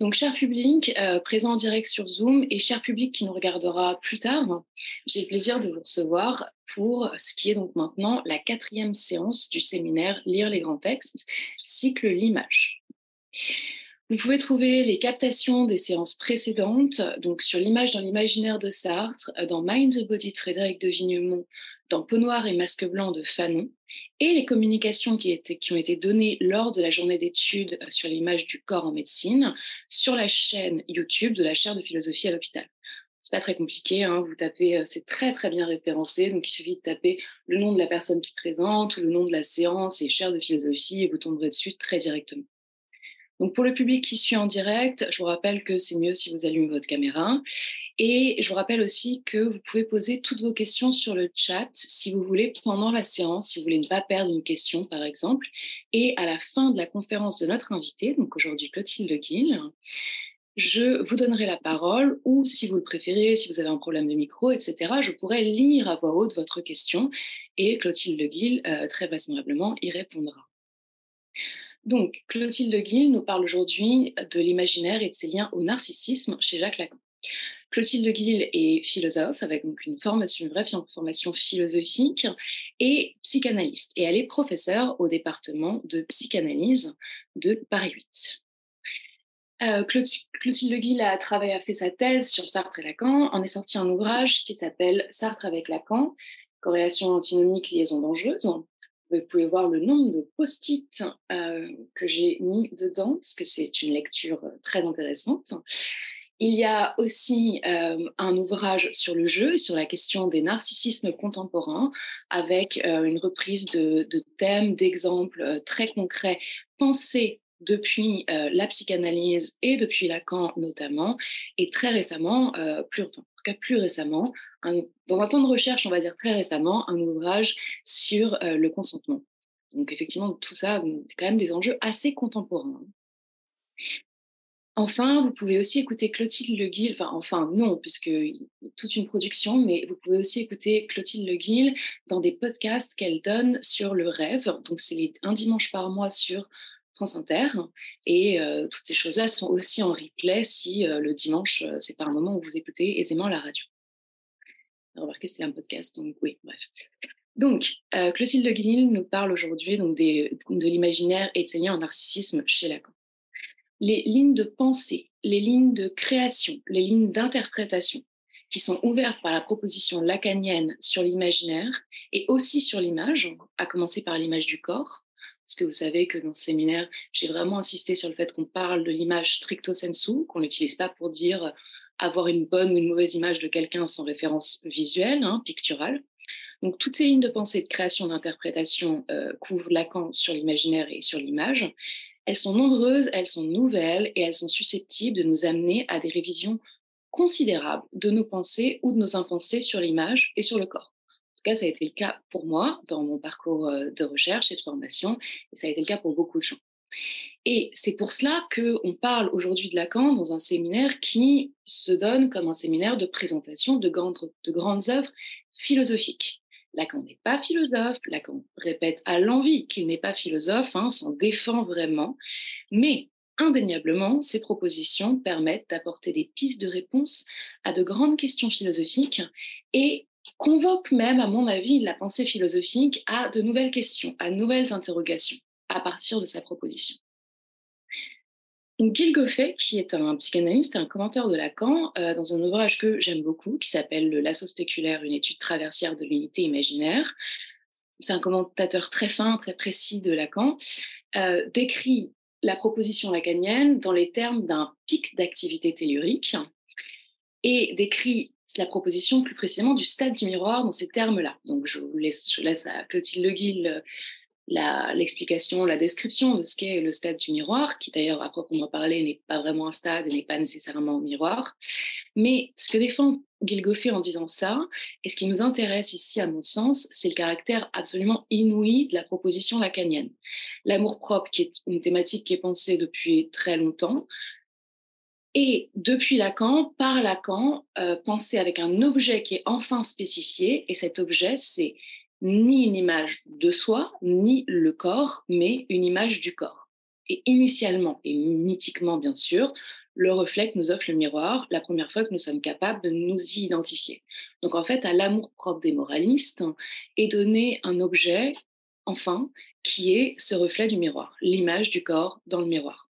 Donc, cher public, euh, présent en direct sur Zoom et cher public qui nous regardera plus tard, j'ai le plaisir de vous recevoir pour ce qui est donc maintenant la quatrième séance du séminaire Lire les grands textes, cycle l'image. Vous pouvez trouver les captations des séances précédentes, donc sur l'image dans l'imaginaire de Sartre, dans Mind the Body de Frédéric de Vignemont, dans Peau noire et masque blanc de Fanon, et les communications qui ont été données lors de la journée d'études euh, sur l'image du corps en médecine sur la chaîne YouTube de la chaire de philosophie à l'hôpital. C'est pas très compliqué, hein, vous tapez, euh, c'est très très bien référencé, donc il suffit de taper le nom de la personne qui présente ou le nom de la séance et chaire de philosophie et vous tomberez dessus très directement. Donc pour le public qui suit en direct, je vous rappelle que c'est mieux si vous allumez votre caméra. Et je vous rappelle aussi que vous pouvez poser toutes vos questions sur le chat si vous voulez pendant la séance, si vous voulez ne pas perdre une question par exemple. Et à la fin de la conférence de notre invité, donc aujourd'hui Clotilde Gill, je vous donnerai la parole ou si vous le préférez, si vous avez un problème de micro, etc., je pourrai lire à voix haute votre question et Clotilde Gill, euh, très vraisemblablement, y répondra. Donc, Clotilde Gill nous parle aujourd'hui de l'imaginaire et de ses liens au narcissisme chez Jacques Lacan. Clotilde Gill est philosophe avec donc une formation, une vraie formation philosophique et psychanalyste. Et elle est professeure au département de psychanalyse de Paris 8. Euh, Clotilde Gill a travaillé, a fait sa thèse sur Sartre et Lacan. En est sorti un ouvrage qui s'appelle Sartre avec Lacan, corrélation antinomique, liaison dangereuse. Vous pouvez voir le nombre de post-it euh, que j'ai mis dedans, parce que c'est une lecture euh, très intéressante. Il y a aussi euh, un ouvrage sur le jeu et sur la question des narcissismes contemporains, avec une reprise de, thèmes, d'exemples très concrets pensés depuis la psychanalyse et depuis Lacan notamment, et très récemment, plus, cas plus récemment, dans un temps de recherche, on va dire très récemment, un ouvrage sur euh, le consentement. Donc effectivement, tout ça, c'est quand même des enjeux assez contemporains. Enfin, vous pouvez aussi écouter Clotilde Le Guil, enfin, enfin non, puisque toute une production, mais vous pouvez aussi écouter Clotilde Le Guil dans des podcasts qu'elle donne sur le rêve. Donc c'est un dimanche par mois sur France Inter. Et euh, toutes ces choses-là sont aussi en replay si euh, le dimanche, euh, c'est pas un moment où vous écoutez aisément la radio. Remarquez, c'est un podcast, donc oui, bref. Donc, Clotilde Guil nous parle aujourd'hui donc de l'imaginaire et de ses en narcissisme chez Lacan. Les lignes de pensée, les lignes de création, les lignes d'interprétation qui sont ouvertes par la proposition lacanienne sur l'imaginaire et aussi sur l'image, à commencer par l'image du corps, parce que vous savez que dans ce séminaire, j'ai vraiment insisté sur le fait qu'on parle de l'image stricto sensu, qu'on n'utilise pas pour dire avoir une bonne ou une mauvaise image de quelqu'un sans référence visuelle, hein, picturale. Donc toutes ces lignes de pensée, de création, d'interprétation euh, couvrent Lacan sur l'imaginaire et sur l'image. Elles sont nombreuses, elles sont nouvelles et elles sont susceptibles de nous amener à des révisions considérables de nos pensées ou de nos impensées sur l'image et sur le corps tout cas, ça a été le cas pour moi dans mon parcours de recherche et de formation, et ça a été le cas pour beaucoup de gens. Et c'est pour cela qu'on parle aujourd'hui de Lacan dans un séminaire qui se donne comme un séminaire de présentation de grandes, de grandes œuvres philosophiques. Lacan n'est pas philosophe, Lacan répète à l'envie qu'il n'est pas philosophe, hein, s'en défend vraiment, mais indéniablement, ces propositions permettent d'apporter des pistes de réponse à de grandes questions philosophiques et convoque même, à mon avis, la pensée philosophique à de nouvelles questions, à nouvelles interrogations à partir de sa proposition. Donc, Goffet, qui est un psychanalyste et un commentaire de Lacan, euh, dans un ouvrage que j'aime beaucoup, qui s'appelle Le lasso spéculaire, une étude traversière de l'unité imaginaire, c'est un commentateur très fin, très précis de Lacan, euh, décrit la proposition lacanienne dans les termes d'un pic d'activité tellurique et décrit la proposition plus précisément du stade du miroir dans ces termes-là. Donc je vous laisse, à Clotilde Leguil euh, l'explication, la, description de ce qu'est le stade du miroir, qui d'ailleurs à proprement parler n'est pas vraiment un stade et n'est pas nécessairement un miroir. Mais ce que défend Gilgoffé en disant ça, et ce qui nous intéresse ici à mon sens, c'est le caractère absolument inouï de la proposition lacanienne. L'amour propre, qui est une thématique qui est pensée depuis très longtemps, et depuis Lacan, par Lacan, euh, penser avec un objet qui est enfin spécifié, et cet objet, c'est ni une image de soi, ni le corps, mais une image du corps. Et initialement, et mythiquement bien sûr, le reflet que nous offre le miroir la première fois que nous sommes capables de nous y identifier. Donc en fait, à l'amour-propre des moralistes est donné un objet, enfin, qui est ce reflet du miroir, l'image du corps dans le miroir.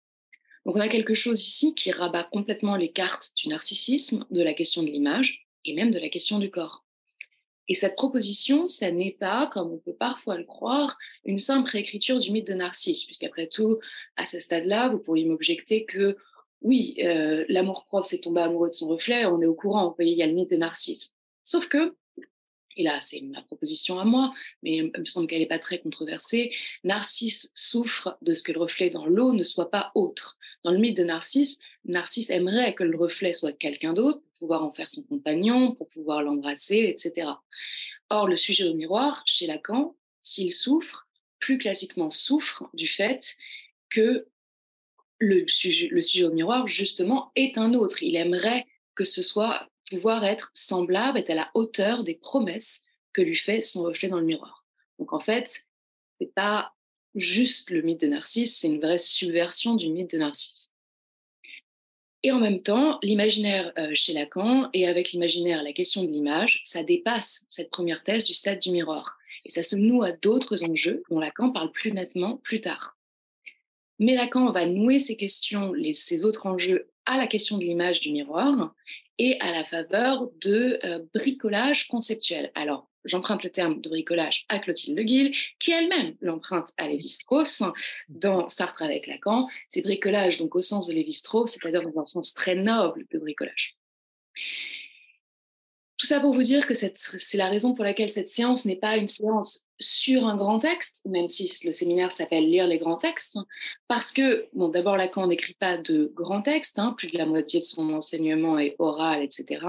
Donc on a quelque chose ici qui rabat complètement les cartes du narcissisme, de la question de l'image et même de la question du corps. Et cette proposition, ça n'est pas, comme on peut parfois le croire, une simple réécriture du mythe de Narcisse, puisqu'après tout, à ce stade-là, vous pourriez m'objecter que oui, euh, l'amour-propre, c'est tomber amoureux de son reflet, on est au courant, on il y a le mythe de Narcisse. Sauf que, et là c'est ma proposition à moi, mais il me semble qu'elle n'est pas très controversée, Narcisse souffre de ce que le reflet dans l'eau ne soit pas autre. Dans le mythe de Narcisse, Narcisse aimerait que le reflet soit quelqu'un d'autre pour pouvoir en faire son compagnon, pour pouvoir l'embrasser, etc. Or, le sujet au miroir, chez Lacan, s'il souffre, plus classiquement souffre du fait que le sujet, le sujet au miroir, justement, est un autre. Il aimerait que ce soit pouvoir être semblable, être à la hauteur des promesses que lui fait son reflet dans le miroir. Donc en fait, c'est pas juste le mythe de Narcisse, c'est une vraie subversion du mythe de Narcisse. Et en même temps, l'imaginaire euh, chez Lacan et avec l'imaginaire, la question de l'image, ça dépasse cette première thèse du stade du miroir. Et ça se noue à d'autres enjeux dont Lacan parle plus nettement plus tard. Mais Lacan va nouer ces questions, ces autres enjeux, à la question de l'image du miroir et à la faveur de euh, bricolage conceptuel. Alors, j'emprunte le terme de bricolage à Clotilde Le Guil, qui elle-même l'emprunte à Lévi-Strauss dans Sartre avec Lacan. C'est bricolage donc au sens de Lévi-Strauss, c'est-à-dire dans un sens très noble de bricolage. Tout ça pour vous dire que c'est la raison pour laquelle cette séance n'est pas une séance sur un grand texte, même si le séminaire s'appelle Lire les grands textes, parce que, bon, d'abord, Lacan n'écrit pas de grands textes, hein, plus de la moitié de son enseignement est oral, etc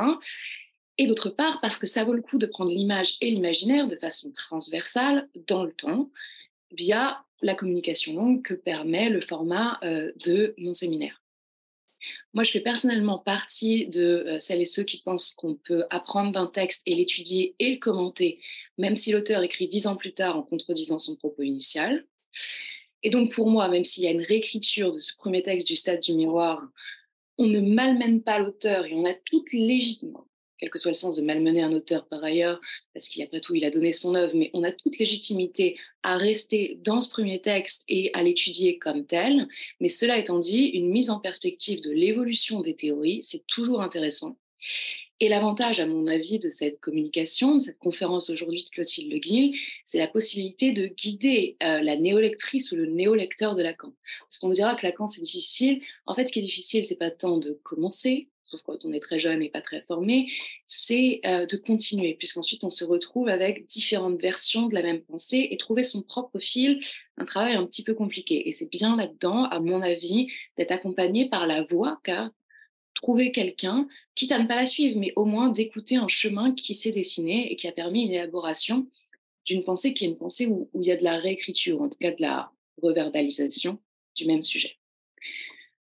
et d'autre part parce que ça vaut le coup de prendre l'image et l'imaginaire de façon transversale dans le temps via la communication longue que permet le format euh, de mon séminaire. Moi, je fais personnellement partie de euh, celles et ceux qui pensent qu'on peut apprendre d'un texte et l'étudier et le commenter, même si l'auteur écrit dix ans plus tard en contredisant son propos initial. Et donc, pour moi, même s'il y a une réécriture de ce premier texte du stade du miroir, on ne malmène pas l'auteur et on a toute légitimement quel que soit le sens de malmener un auteur par ailleurs, parce qu'après tout, il a donné son œuvre, mais on a toute légitimité à rester dans ce premier texte et à l'étudier comme tel. Mais cela étant dit, une mise en perspective de l'évolution des théories, c'est toujours intéressant. Et l'avantage, à mon avis, de cette communication, de cette conférence aujourd'hui de Clotilde Le Guil, c'est la possibilité de guider euh, la néolectrice ou le néolecteur de Lacan. Parce qu'on me dira que Lacan, c'est difficile. En fait, ce qui est difficile, c'est pas tant de commencer, sauf quand on est très jeune et pas très formé, c'est euh, de continuer, puisqu'ensuite on se retrouve avec différentes versions de la même pensée et trouver son propre fil, un travail un petit peu compliqué. Et c'est bien là-dedans, à mon avis, d'être accompagné par la voix, car trouver quelqu'un, quitte à ne pas la suivre, mais au moins d'écouter un chemin qui s'est dessiné et qui a permis une élaboration d'une pensée qui est une pensée où, où il y a de la réécriture, en tout cas de la reverbalisation du même sujet.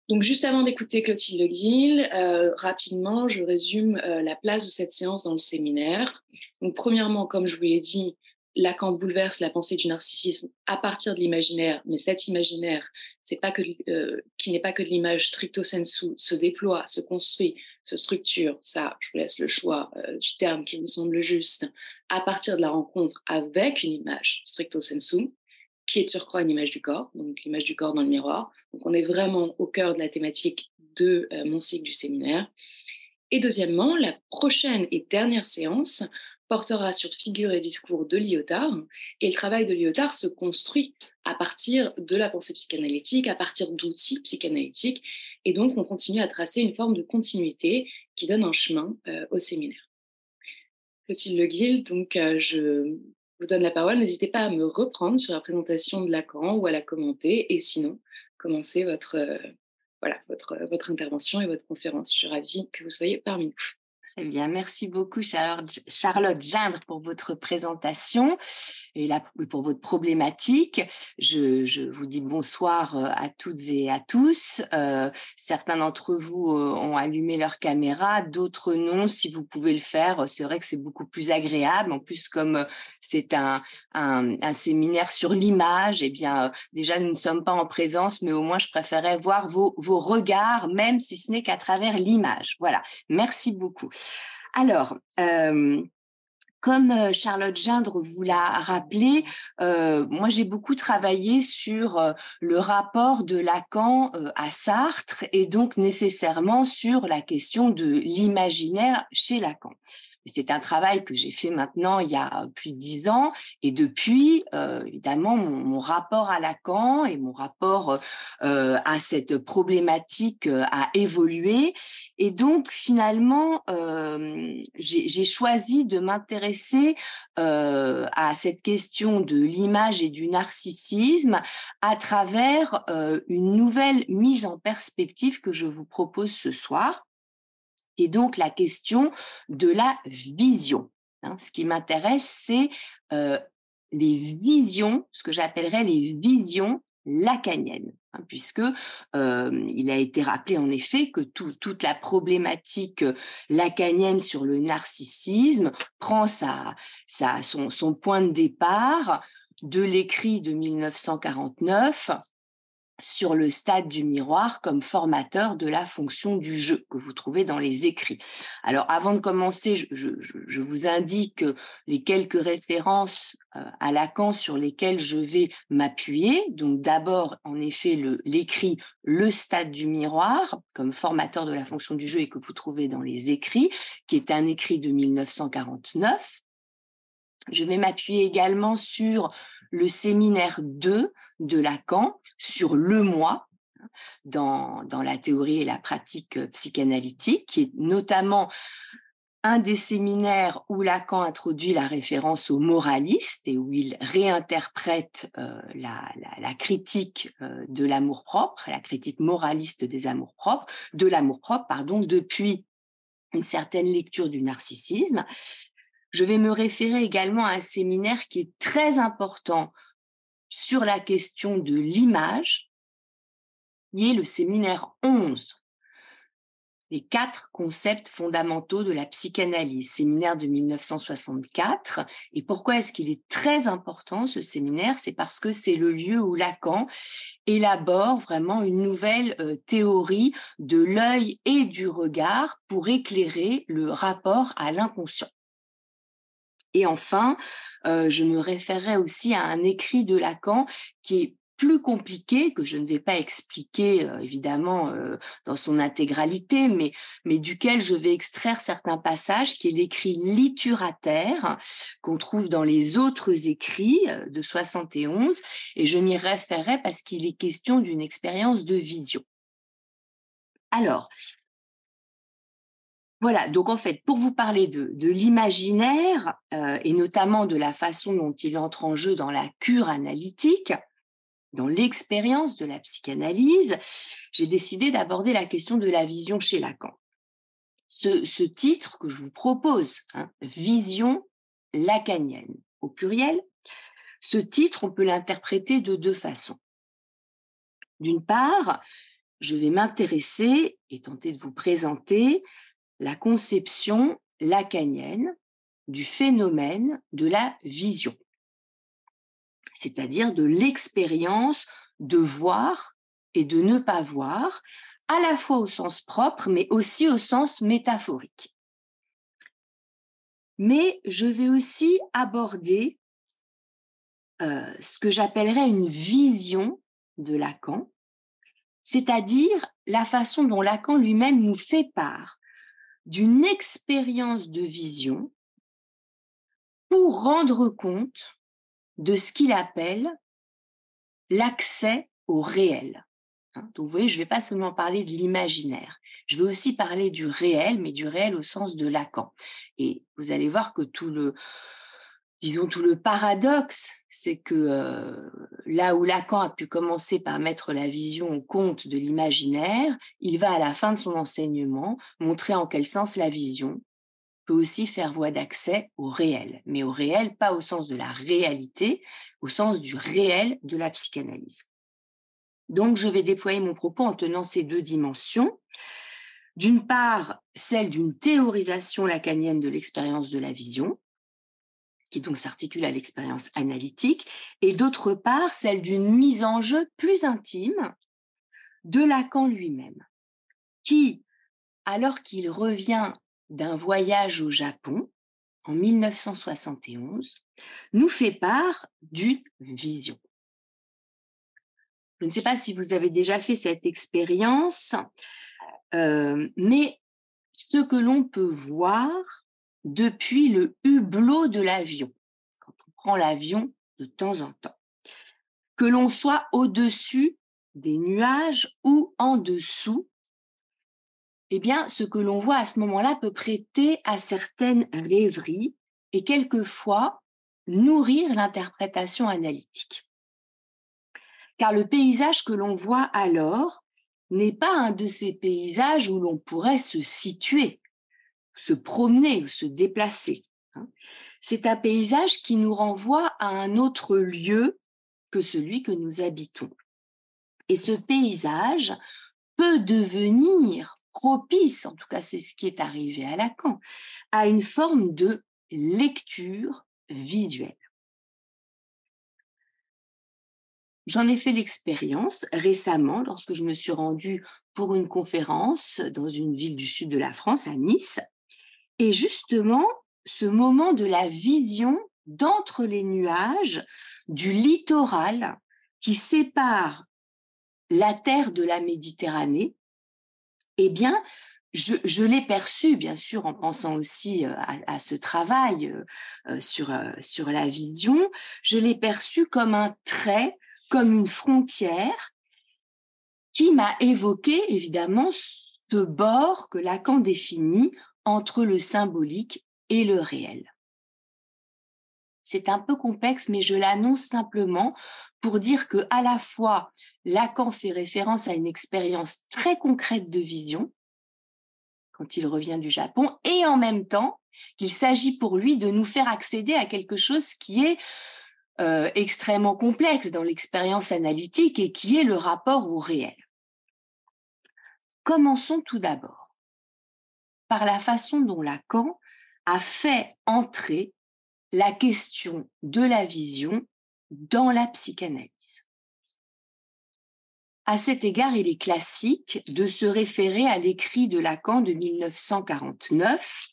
Donc, juste avant d'écouter Clotilde Le euh, rapidement, je résume euh, la place de cette séance dans le séminaire. Donc, premièrement, comme je vous l'ai dit, Lacan bouleverse la pensée du narcissisme à partir de l'imaginaire, mais cet imaginaire, c'est pas que, euh, qui n'est pas que de l'image stricto sensu, se déploie, se construit, se structure, ça, je vous laisse le choix du terme qui me semble juste, à partir de la rencontre avec une image stricto sensu qui est de surcroît une image du corps, donc l'image du corps dans le miroir. Donc on est vraiment au cœur de la thématique de euh, mon cycle du séminaire. Et deuxièmement, la prochaine et dernière séance portera sur figure et discours de Lyotard. Et le travail de Lyotard se construit à partir de la pensée psychanalytique, à partir d'outils psychanalytiques. Et donc, on continue à tracer une forme de continuité qui donne un chemin euh, au séminaire. Clotilde Le Guil, donc euh, je vous donne la parole. N'hésitez pas à me reprendre sur la présentation de Lacan ou à la commenter. Et sinon, commencez votre, euh, voilà, votre, votre intervention et votre conférence. Je suis ravie que vous soyez parmi nous. Eh bien, merci beaucoup Charlotte, Gindre pour votre présentation et pour votre problématique. Je, vous dis bonsoir euh, à toutes et à tous. Euh, certains d'entre vous euh, ont allumé leur caméra, d'autres non. Si vous pouvez le faire, c'est vrai que c'est beaucoup plus agréable. En plus, comme c'est un, séminaire sur l'image, eh bien, déjà, nous ne sommes pas en présence, mais au moins, je préférais voir vos regards, même si ce n'est qu'à travers l'image. Voilà. Merci beaucoup. Alors, comme Charlotte Gindre vous l'a rappelé, moi j'ai beaucoup travaillé sur le rapport de Lacan à Sartre et donc nécessairement sur la question de l'imaginaire chez Lacan. C'est un travail que j'ai fait maintenant il y a plus de dix ans. Et depuis, euh, évidemment, mon, rapport à Lacan et mon rapport euh, à cette problématique euh, a évolué. Et donc, finalement, j'ai choisi de m'intéresser à cette question de l'image et du narcissisme à travers une nouvelle mise en perspective que je vous propose ce soir et donc la question de la vision. Hein. Ce qui m'intéresse, c'est euh, les visions, ce que j'appellerais les visions lacaniennes, hein, puisque euh, il a été rappelé en effet que toute la problématique lacanienne sur le narcissisme prend sa, son point de départ de l'écrit de 1949 sur le stade du miroir comme formateur de la fonction du jeu que vous trouvez dans les écrits. Alors avant de commencer, je, vous indique les quelques références euh, à Lacan sur lesquelles je vais m'appuyer. Donc d'abord, en effet, l'écrit Le stade du miroir comme formateur de la fonction du jeu et que vous trouvez dans les écrits, qui est un écrit de 1949. Je vais m'appuyer également sur le séminaire 2 de Lacan sur le moi dans, la théorie et la pratique euh, psychanalytique, qui est notamment un des séminaires où Lacan introduit la référence au moraliste et où il réinterprète euh, la, critique euh, de l'amour-propre, la critique moraliste des amours-propres, de l'amour-propre, depuis une certaine lecture du narcissisme. Je vais me référer également à un séminaire qui est très important sur la question de l'image, qui est le séminaire 11, les quatre concepts fondamentaux de la psychanalyse, séminaire de 1964. Et pourquoi est-ce qu'il est très important, ce séminaire? C'est parce que c'est le lieu où Lacan élabore vraiment une nouvelle euh, théorie de l'œil et du regard pour éclairer le rapport à l'inconscient. Et enfin, euh, je me référerai aussi à un écrit de Lacan qui est plus compliqué, que je ne vais pas expliquer euh, évidemment euh, dans son intégralité, mais, mais duquel je vais extraire certains passages, qui est l'écrit litturataire qu'on trouve dans les autres écrits de 71, et je m'y référerai parce qu'il est question d'une expérience de vision. Alors, voilà, donc en fait, pour vous parler de, l'imaginaire euh, et notamment de la façon dont il entre en jeu dans la cure analytique, dans l'expérience de la psychanalyse, j'ai décidé d'aborder la question de la vision chez Lacan. Ce, titre que je vous propose, hein, Vision lacanienne au pluriel, ce titre, on peut l'interpréter de deux façons. D'une part, je vais m'intéresser et tenter de vous présenter la conception lacanienne du phénomène de la vision, c'est-à-dire de l'expérience de voir et de ne pas voir, à la fois au sens propre, mais aussi au sens métaphorique. Mais je vais aussi aborder euh, ce que j'appellerais une vision de Lacan, c'est-à-dire la façon dont Lacan lui-même nous fait part d'une expérience de vision pour rendre compte de ce qu'il appelle l'accès au réel. Hein. Donc vous voyez, je ne vais pas seulement parler de l'imaginaire, je vais aussi parler du réel, mais du réel au sens de Lacan. Et vous allez voir que tout le, disons, tout le paradoxe, c'est que euh, là où Lacan a pu commencer par mettre la vision au compte de l'imaginaire, il va à la fin de son enseignement montrer en quel sens la vision peut aussi faire voie d'accès au réel, mais au réel pas au sens de la réalité, au sens du réel de la psychanalyse. Donc, je vais déployer mon propos en tenant ces deux dimensions. D'une part, celle d'une théorisation lacanienne de l'expérience de la vision, qui donc s'articule à l'expérience analytique, et d'autre part, celle d'une mise en jeu plus intime de Lacan lui-même, qui, alors qu'il revient d'un voyage au Japon en 1971, nous fait part d'une vision. Je ne sais pas si vous avez déjà fait cette expérience, euh, mais ce que l'on peut voir depuis le hublot de l'avion, quand on prend l'avion de temps en temps, que l'on soit au-dessus des nuages ou en dessous, eh bien, ce que l'on voit à ce moment-là peut prêter à certaines rêveries et quelquefois nourrir l'interprétation analytique. Car le paysage que l'on voit alors n'est pas un de ces paysages où l'on pourrait se situer, se promener ou se déplacer. Hein. C'est un paysage qui nous renvoie à un autre lieu que celui que nous habitons. Et ce paysage peut devenir propice, en tout cas c'est ce qui est arrivé à Lacan, à une forme de lecture visuelle. J'en ai fait l'expérience récemment lorsque je me suis rendue pour une conférence dans une ville du sud de la France, à Nice. Et justement, ce moment de la vision d'entre les nuages du littoral qui sépare la terre de la Méditerranée, eh bien, je, l'ai perçu, bien sûr, en pensant aussi euh, à, ce travail euh, euh, sur, sur la vision, je l'ai perçu comme un trait, comme une frontière qui m'a évoqué, évidemment, ce bord que Lacan définit entre le symbolique et le réel. C'est un peu complexe, mais je l'annonce simplement pour dire que à la fois Lacan fait référence à une expérience très concrète de vision quand il revient du Japon et en même temps qu'il s'agit pour lui de nous faire accéder à quelque chose qui est euh, extrêmement complexe dans l'expérience analytique et qui est le rapport au réel. Commençons tout d'abord par la façon dont Lacan a fait entrer la question de la vision dans la psychanalyse. À cet égard, il est classique de se référer à l'écrit de Lacan de 1949,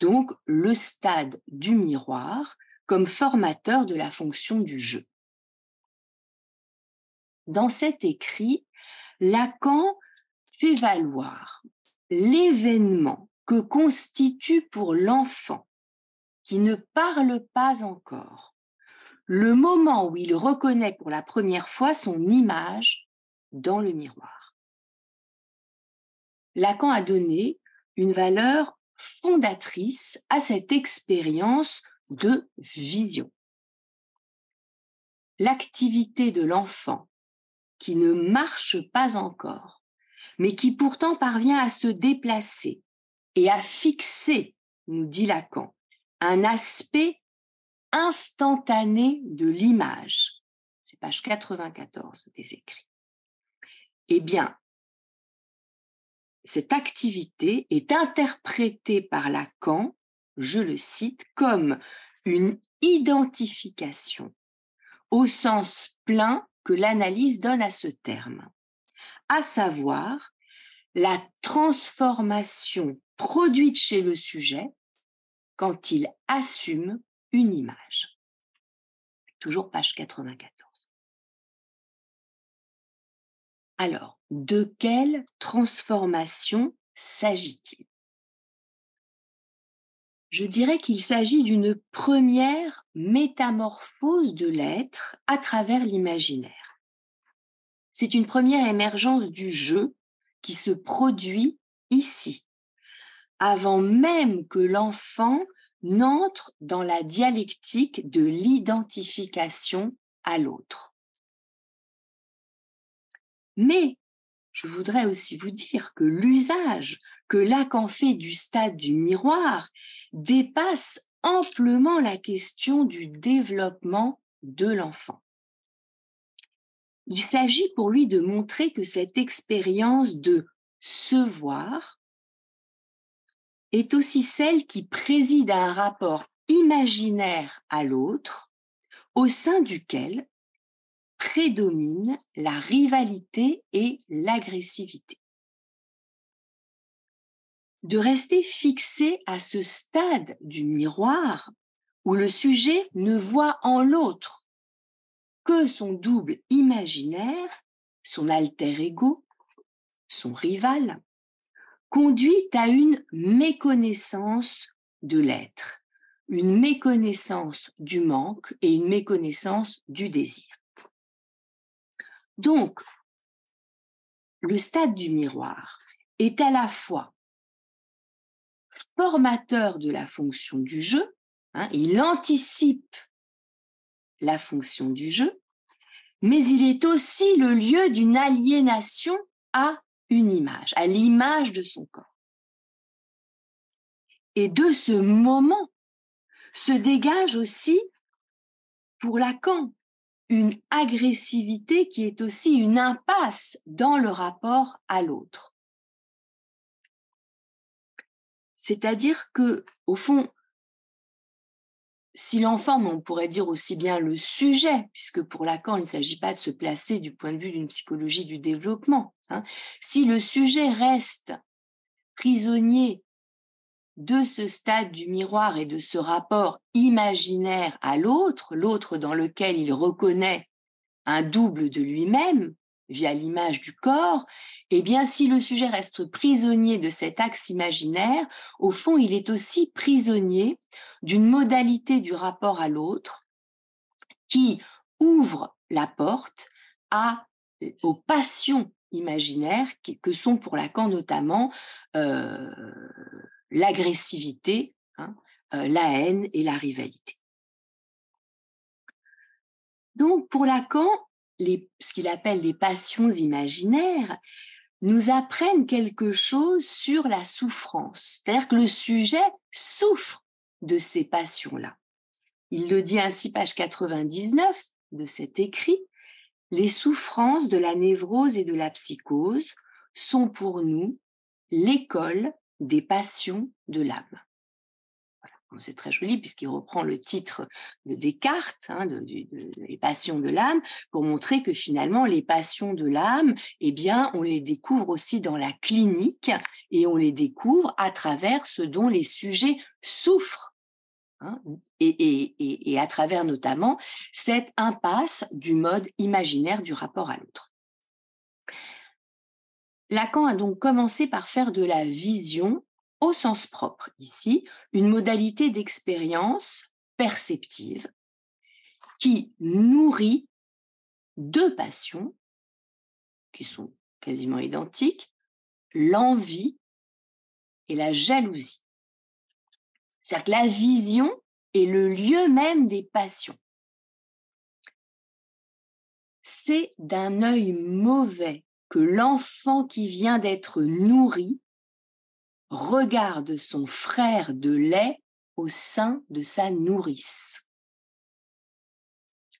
donc le stade du miroir, comme formateur de la fonction du jeu. Dans cet écrit, Lacan fait valoir l'événement que constitue pour l'enfant qui ne parle pas encore le moment où il reconnaît pour la première fois son image dans le miroir. Lacan a donné une valeur fondatrice à cette expérience de vision. L'activité de l'enfant qui ne marche pas encore, mais qui pourtant parvient à se déplacer et à fixer, nous dit Lacan, un aspect instantané de l'image. C'est page 94 des écrits. Eh bien, cette activité est interprétée par Lacan, je le cite, comme une identification au sens plein que l'analyse donne à ce terme, à savoir la transformation produite chez le sujet quand il assume une image. Toujours page 94. Alors, de quelle transformation s'agit-il? Je dirais qu'il s'agit d'une première métamorphose de l'être à travers l'imaginaire. C'est une première émergence du jeu qui se produit ici, avant même que l'enfant n'entre dans la dialectique de l'identification à l'autre. Mais je voudrais aussi vous dire que l'usage que Lacan fait du stade du miroir dépasse amplement la question du développement de l'enfant. Il s'agit pour lui de montrer que cette expérience de se voir est aussi celle qui préside à un rapport imaginaire à l'autre, au sein duquel prédomine la rivalité et l'agressivité. De rester fixé à ce stade du miroir où le sujet ne voit en l'autre que son double imaginaire, son alter ego, son rival, conduit à une méconnaissance de l'être, une méconnaissance du manque et une méconnaissance du désir. Donc, le stade du miroir est à la fois formateur de la fonction du jeu, hein, il anticipe la fonction du jeu, mais il est aussi le lieu d'une aliénation à une image, à l'image de son corps. Et de ce moment se dégage aussi, pour Lacan, une agressivité qui est aussi une impasse dans le rapport à l'autre. C'est-à-dire que, au fond, si l'enfant, mais on pourrait dire aussi bien le sujet, puisque pour Lacan, il ne s'agit pas de se placer du point de vue d'une psychologie du développement, hein, si le sujet reste prisonnier de ce stade du miroir et de ce rapport imaginaire à l'autre, l'autre dans lequel il reconnaît un double de lui-même via l'image du corps, eh bien, si le sujet reste prisonnier de cet axe imaginaire, au fond, il est aussi prisonnier d'une modalité du rapport à l'autre qui ouvre la porte aux passions imaginaires que sont pour Lacan notamment euh, l'agressivité, hein, euh, la haine et la rivalité. Donc pour Lacan, ce qu'il appelle les passions imaginaires nous apprennent quelque chose sur la souffrance. C'est-à-dire que le sujet souffre de ces passions-là. Il le dit ainsi, page 99 de cet écrit, les souffrances de la névrose et de la psychose sont pour nous l'école des passions de l'âme. C'est très joli puisqu'il reprend le titre de Descartes, hein, les passions de l'âme, pour montrer que finalement les passions de l'âme, eh bien, on les découvre aussi dans la clinique et on les découvre à travers ce dont les sujets souffrent. Hein, et, et à travers notamment cette impasse du mode imaginaire du rapport à l'autre. Lacan a donc commencé par faire de la vision, au sens propre ici, une modalité d'expérience perceptive qui nourrit deux passions qui sont quasiment identiques, l'envie et la jalousie. La vision est le lieu même des passions. C'est d'un œil mauvais que l'enfant qui vient d'être nourri regarde son frère de lait au sein de sa nourrice.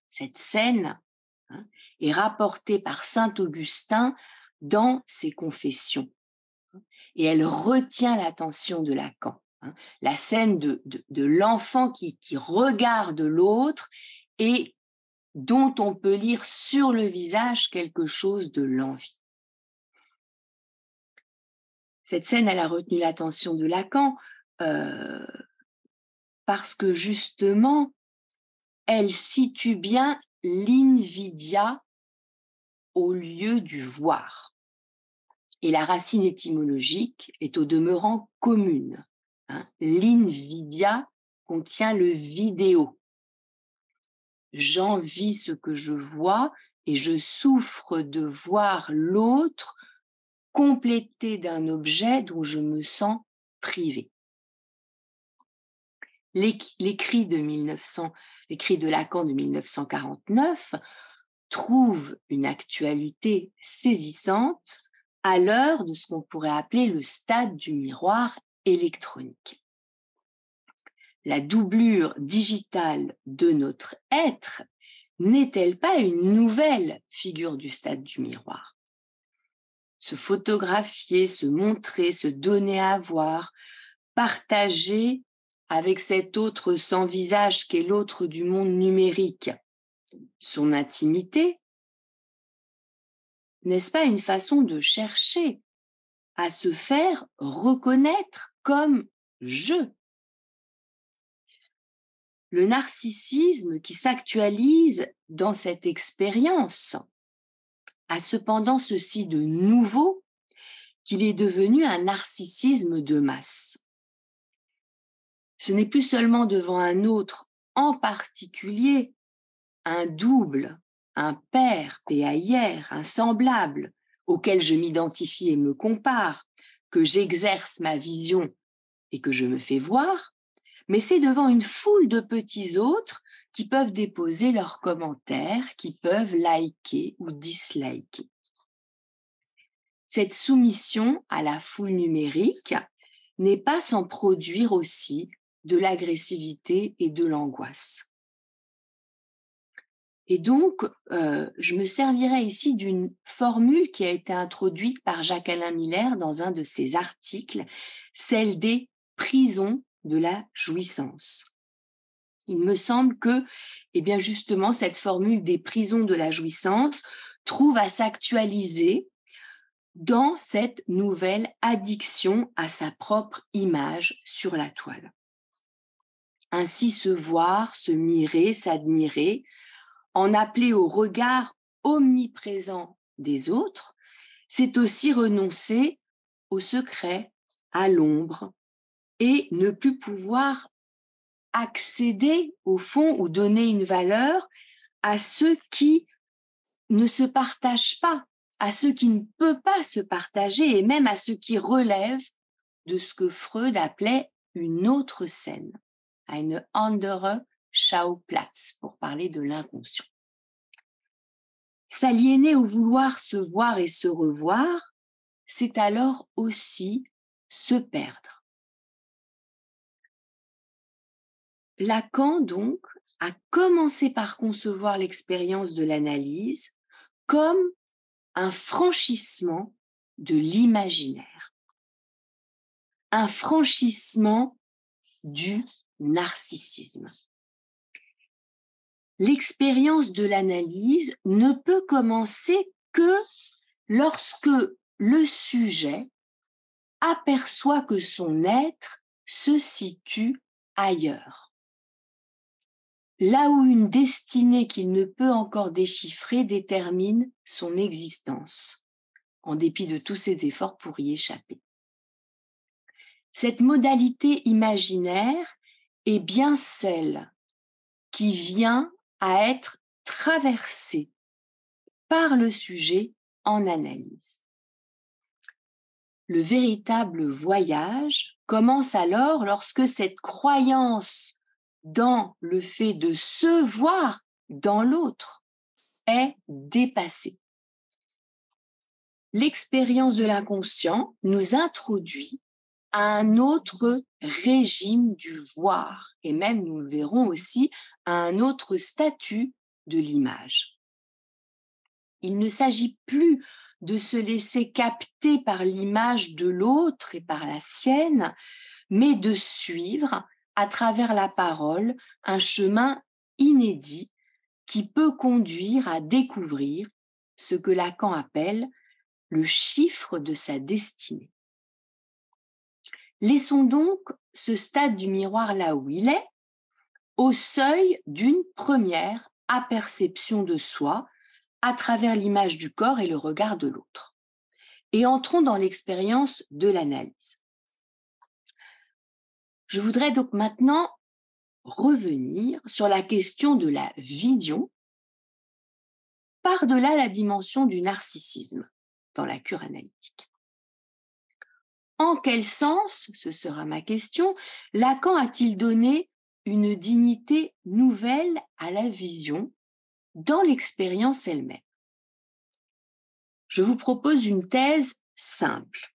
Cette scène hein, est rapportée par Saint Augustin dans ses confessions et elle retient l'attention de Lacan. Hein. La scène de, l'enfant qui, qui regarde l'autre et dont on peut lire sur le visage quelque chose de l'envie. Cette scène, elle a retenu l'attention de Lacan euh, parce que justement, elle situe bien l'invidia au lieu du voir. Et la racine étymologique est au demeurant commune. Hein. L'invidia contient le vidéo. J'envie ce que je vois et je souffre de voir l'autre complété d'un objet dont je me sens privé. De 1900, l'écrit de Lacan de 1949 trouve une actualité saisissante à l'heure de ce qu'on pourrait appeler le stade du miroir électronique. La doublure digitale de notre être n'est-elle pas une nouvelle figure du stade du miroir? Se photographier, se montrer, se donner à voir, partager avec cet autre sans visage qu'est l'autre du monde numérique, son intimité, n'est-ce pas une façon de chercher à se faire reconnaître comme je Le narcissisme qui s'actualise dans cette expérience a cependant ceci de nouveau qu'il est devenu un narcissisme de masse. Ce n'est plus seulement devant un autre en particulier, un double un père, PAIR, un semblable, auquel je m'identifie et me compare, que j'exerce ma vision et que je me fais voir, mais c'est devant une foule de petits autres qui peuvent déposer leurs commentaires, qui peuvent liker ou disliker. Cette soumission à la foule numérique n'est pas sans produire aussi de l'agressivité et de l'angoisse. Et donc, euh, je me servirai ici d'une formule qui a été introduite par Jacques-Alain Miller dans un de ses articles, celle des prisons de la jouissance. Il me semble que, eh bien justement, cette formule des prisons de la jouissance trouve à s'actualiser dans cette nouvelle addiction à sa propre image sur la toile. Ainsi se voir, se mirer, s'admirer, en appeler au regard omniprésent des autres, c'est aussi renoncer au secret, à l'ombre, et ne plus pouvoir accéder au fond ou donner une valeur à ceux qui ne se partagent pas, à ceux qui ne peuvent pas se partager et même à ceux qui relèvent de ce que Freud appelait une autre scène, une andere Schauplatz, pour parler de l'inconscient. S'aliéner au vouloir se voir et se revoir, c'est alors aussi se perdre. Lacan, donc, a commencé par concevoir l'expérience de l'analyse comme un franchissement de l'imaginaire, un franchissement du narcissisme. L'expérience de l'analyse ne peut commencer que lorsque le sujet aperçoit que son être se situe ailleurs. Là où une destinée qu'il ne peut encore déchiffrer détermine son existence, en dépit de tous ses efforts pour y échapper. Cette modalité imaginaire est bien celle qui vient à être traversée par le sujet en analyse. Le véritable voyage commence alors lorsque cette croyance dans le fait de se voir dans l'autre est dépassée. L'expérience de l'inconscient nous introduit un autre régime du voir, et même nous le verrons aussi, à un autre statut de l'image. Il ne s'agit plus de se laisser capter par l'image de l'autre et par la sienne, mais de suivre à travers la parole un chemin inédit qui peut conduire à découvrir ce que Lacan appelle le chiffre de sa destinée. Laissons donc ce stade du miroir là où il est, au seuil d'une première aperception de soi à travers l'image du corps et le regard de l'autre. Et entrons dans l'expérience de l'analyse. Je voudrais donc maintenant revenir sur la question de la vision par-delà la dimension du narcissisme dans la cure analytique. En quel sens, ce sera ma question, Lacan a-t-il donné une dignité nouvelle à la vision dans l'expérience elle-même Je vous propose une thèse simple.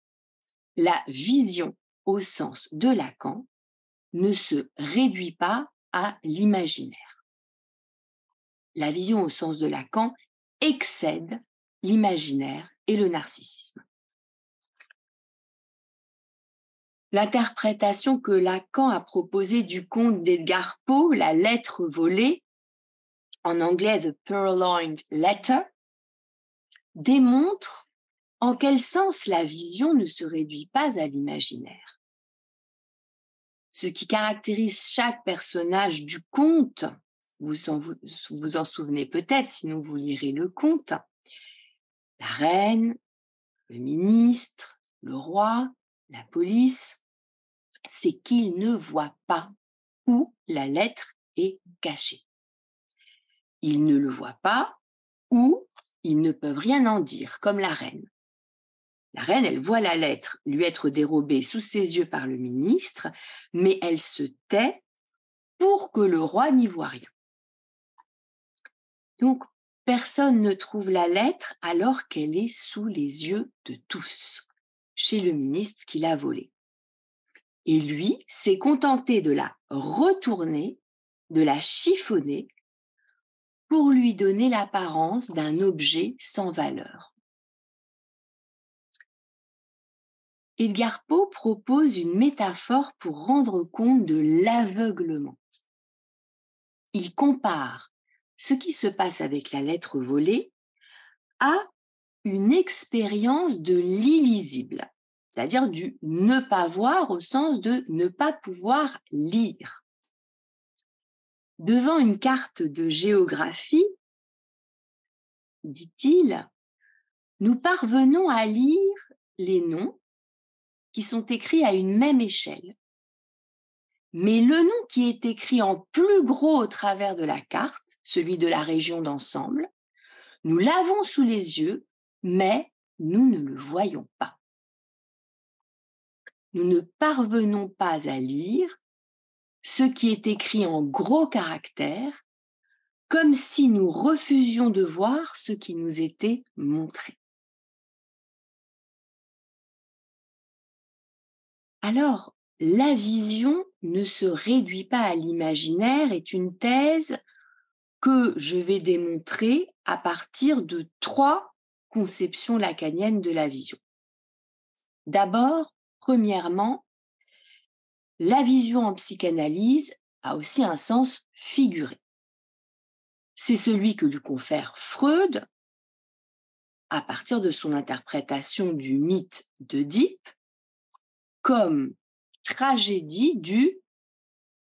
La vision au sens de Lacan ne se réduit pas à l'imaginaire. La vision au sens de Lacan excède l'imaginaire et le narcissisme. L'interprétation que Lacan a proposée du conte d'Edgar Poe, La lettre volée, en anglais The Purloined Letter, démontre en quel sens la vision ne se réduit pas à l'imaginaire. Ce qui caractérise chaque personnage du conte, vous vous en souvenez peut-être, sinon vous lirez le conte, la reine, le ministre, le roi, la police, c'est qu'ils ne voient pas où la lettre est cachée. Ils ne le voient pas ou ils ne peuvent rien en dire, comme la reine. La reine, elle voit la lettre lui être dérobée sous ses yeux par le ministre, mais elle se tait pour que le roi n'y voit rien. Donc, personne ne trouve la lettre alors qu'elle est sous les yeux de tous, chez le ministre qui l'a volée. Et lui s'est contenté de la retourner, de la chiffonner, pour lui donner l'apparence d'un objet sans valeur. Edgar Poe propose une métaphore pour rendre compte de l'aveuglement. Il compare ce qui se passe avec la lettre volée à une expérience de l'illisible c'est-à-dire du ne pas voir au sens de ne pas pouvoir lire. Devant une carte de géographie, dit-il, nous parvenons à lire les noms qui sont écrits à une même échelle. Mais le nom qui est écrit en plus gros au travers de la carte, celui de la région d'ensemble, nous l'avons sous les yeux, mais nous ne le voyons pas nous ne parvenons pas à lire ce qui est écrit en gros caractères, comme si nous refusions de voir ce qui nous était montré. Alors, la vision ne se réduit pas à l'imaginaire est une thèse que je vais démontrer à partir de trois conceptions lacaniennes de la vision. D'abord, Premièrement, la vision en psychanalyse a aussi un sens figuré. C'est celui que lui confère Freud à partir de son interprétation du mythe d'Oedipe comme tragédie du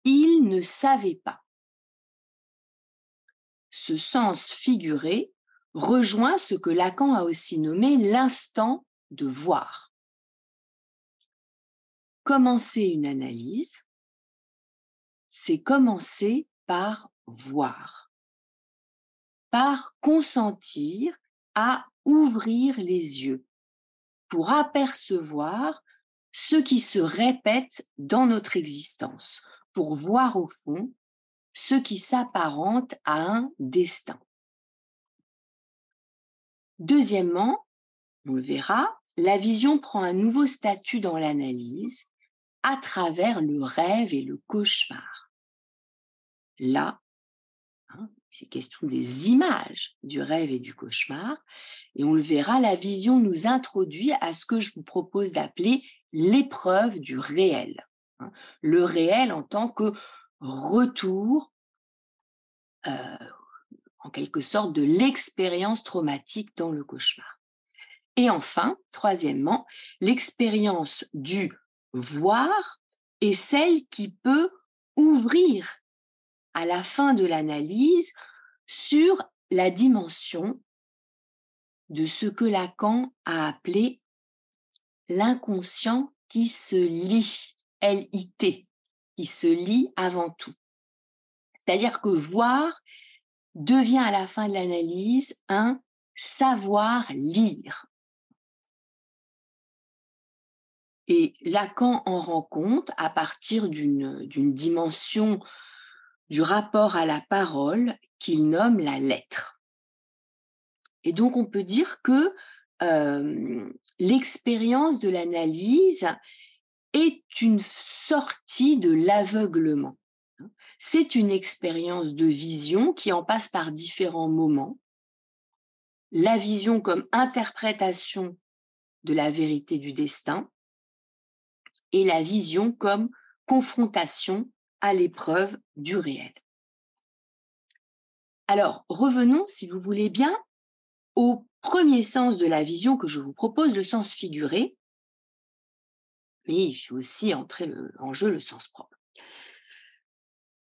il ne savait pas. Ce sens figuré rejoint ce que Lacan a aussi nommé l'instant de voir commencer une analyse, c'est commencer par voir, par consentir à ouvrir les yeux pour apercevoir ce qui se répète dans notre existence, pour voir au fond ce qui s'apparente à un destin. Deuxièmement, on le verra, la vision prend un nouveau statut dans l'analyse à travers le rêve et le cauchemar. Là, hein, c'est question des images du rêve et du cauchemar, et on le verra, la vision nous introduit à ce que je vous propose d'appeler l'épreuve du réel. Hein. Le réel en tant que retour, euh, en quelque sorte, de l'expérience traumatique dans le cauchemar. Et enfin, troisièmement, l'expérience du voir est celle qui peut ouvrir à la fin de l'analyse sur la dimension de ce que Lacan a appelé l'inconscient qui se lit, L-I-T, qui se lit avant tout. C'est-à-dire que voir devient à la fin de l'analyse un savoir lire. Et Lacan en rend compte à partir d'une dimension du rapport à la parole qu'il nomme la lettre. Et donc on peut dire que l'expérience de l'analyse est une sortie de l'aveuglement. C'est une expérience de vision qui en passe par différents moments. La vision comme interprétation de la vérité du destin et la vision comme confrontation à l'épreuve du réel. Alors, revenons, si vous voulez bien, au premier sens de la vision que je vous propose, le sens figuré, mais il faut aussi entrer en jeu le sens propre.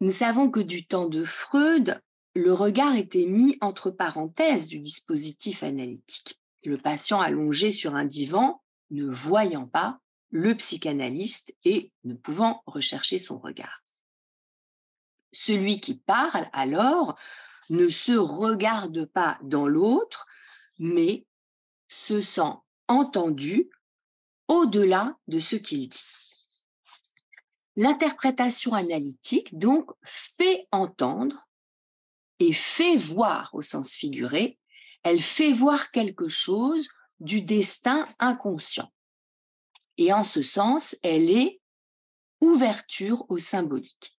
Nous savons que du temps de Freud, le regard était mis entre parenthèses du dispositif analytique. Le patient allongé sur un divan, ne voyant pas le psychanalyste et ne pouvant rechercher son regard. Celui qui parle alors ne se regarde pas dans l'autre, mais se sent entendu au-delà de ce qu'il dit. L'interprétation analytique, donc, fait entendre et fait voir au sens figuré, elle fait voir quelque chose du destin inconscient. Et en ce sens, elle est ouverture au symbolique.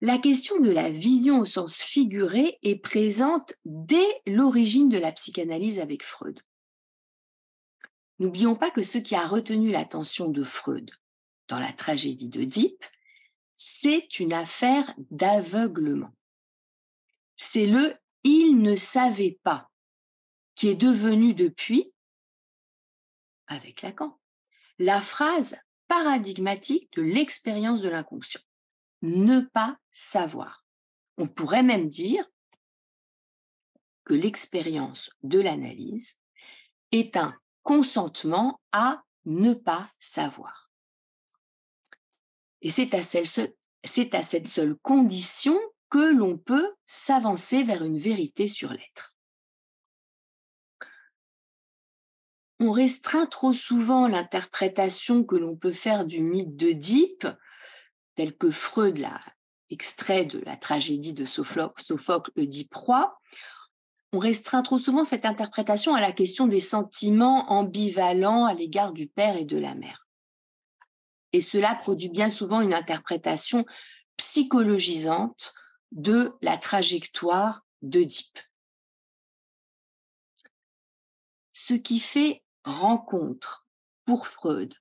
La question de la vision au sens figuré est présente dès l'origine de la psychanalyse avec Freud. N'oublions pas que ce qui a retenu l'attention de Freud dans la tragédie d'Oedipe, c'est une affaire d'aveuglement. C'est le il ne savait pas qui est devenu depuis, avec Lacan, la phrase paradigmatique de l'expérience de l'inconscient ne pas savoir. On pourrait même dire que l'expérience de l'analyse est un consentement à ne pas savoir. Et c'est à, à, cette seule condition que l'on peut s'avancer vers une vérité sur l'être. On restreint trop souvent l'interprétation que l'on peut faire du mythe d'Oedipe tel que Freud l'a extrait de la tragédie de Sophocle, Oedipe Roi, on restreint trop souvent cette interprétation à la question des sentiments ambivalents à l'égard du père et de la mère. Et cela produit bien souvent une interprétation psychologisante de la trajectoire d'Oedipe. Ce qui fait rencontre pour Freud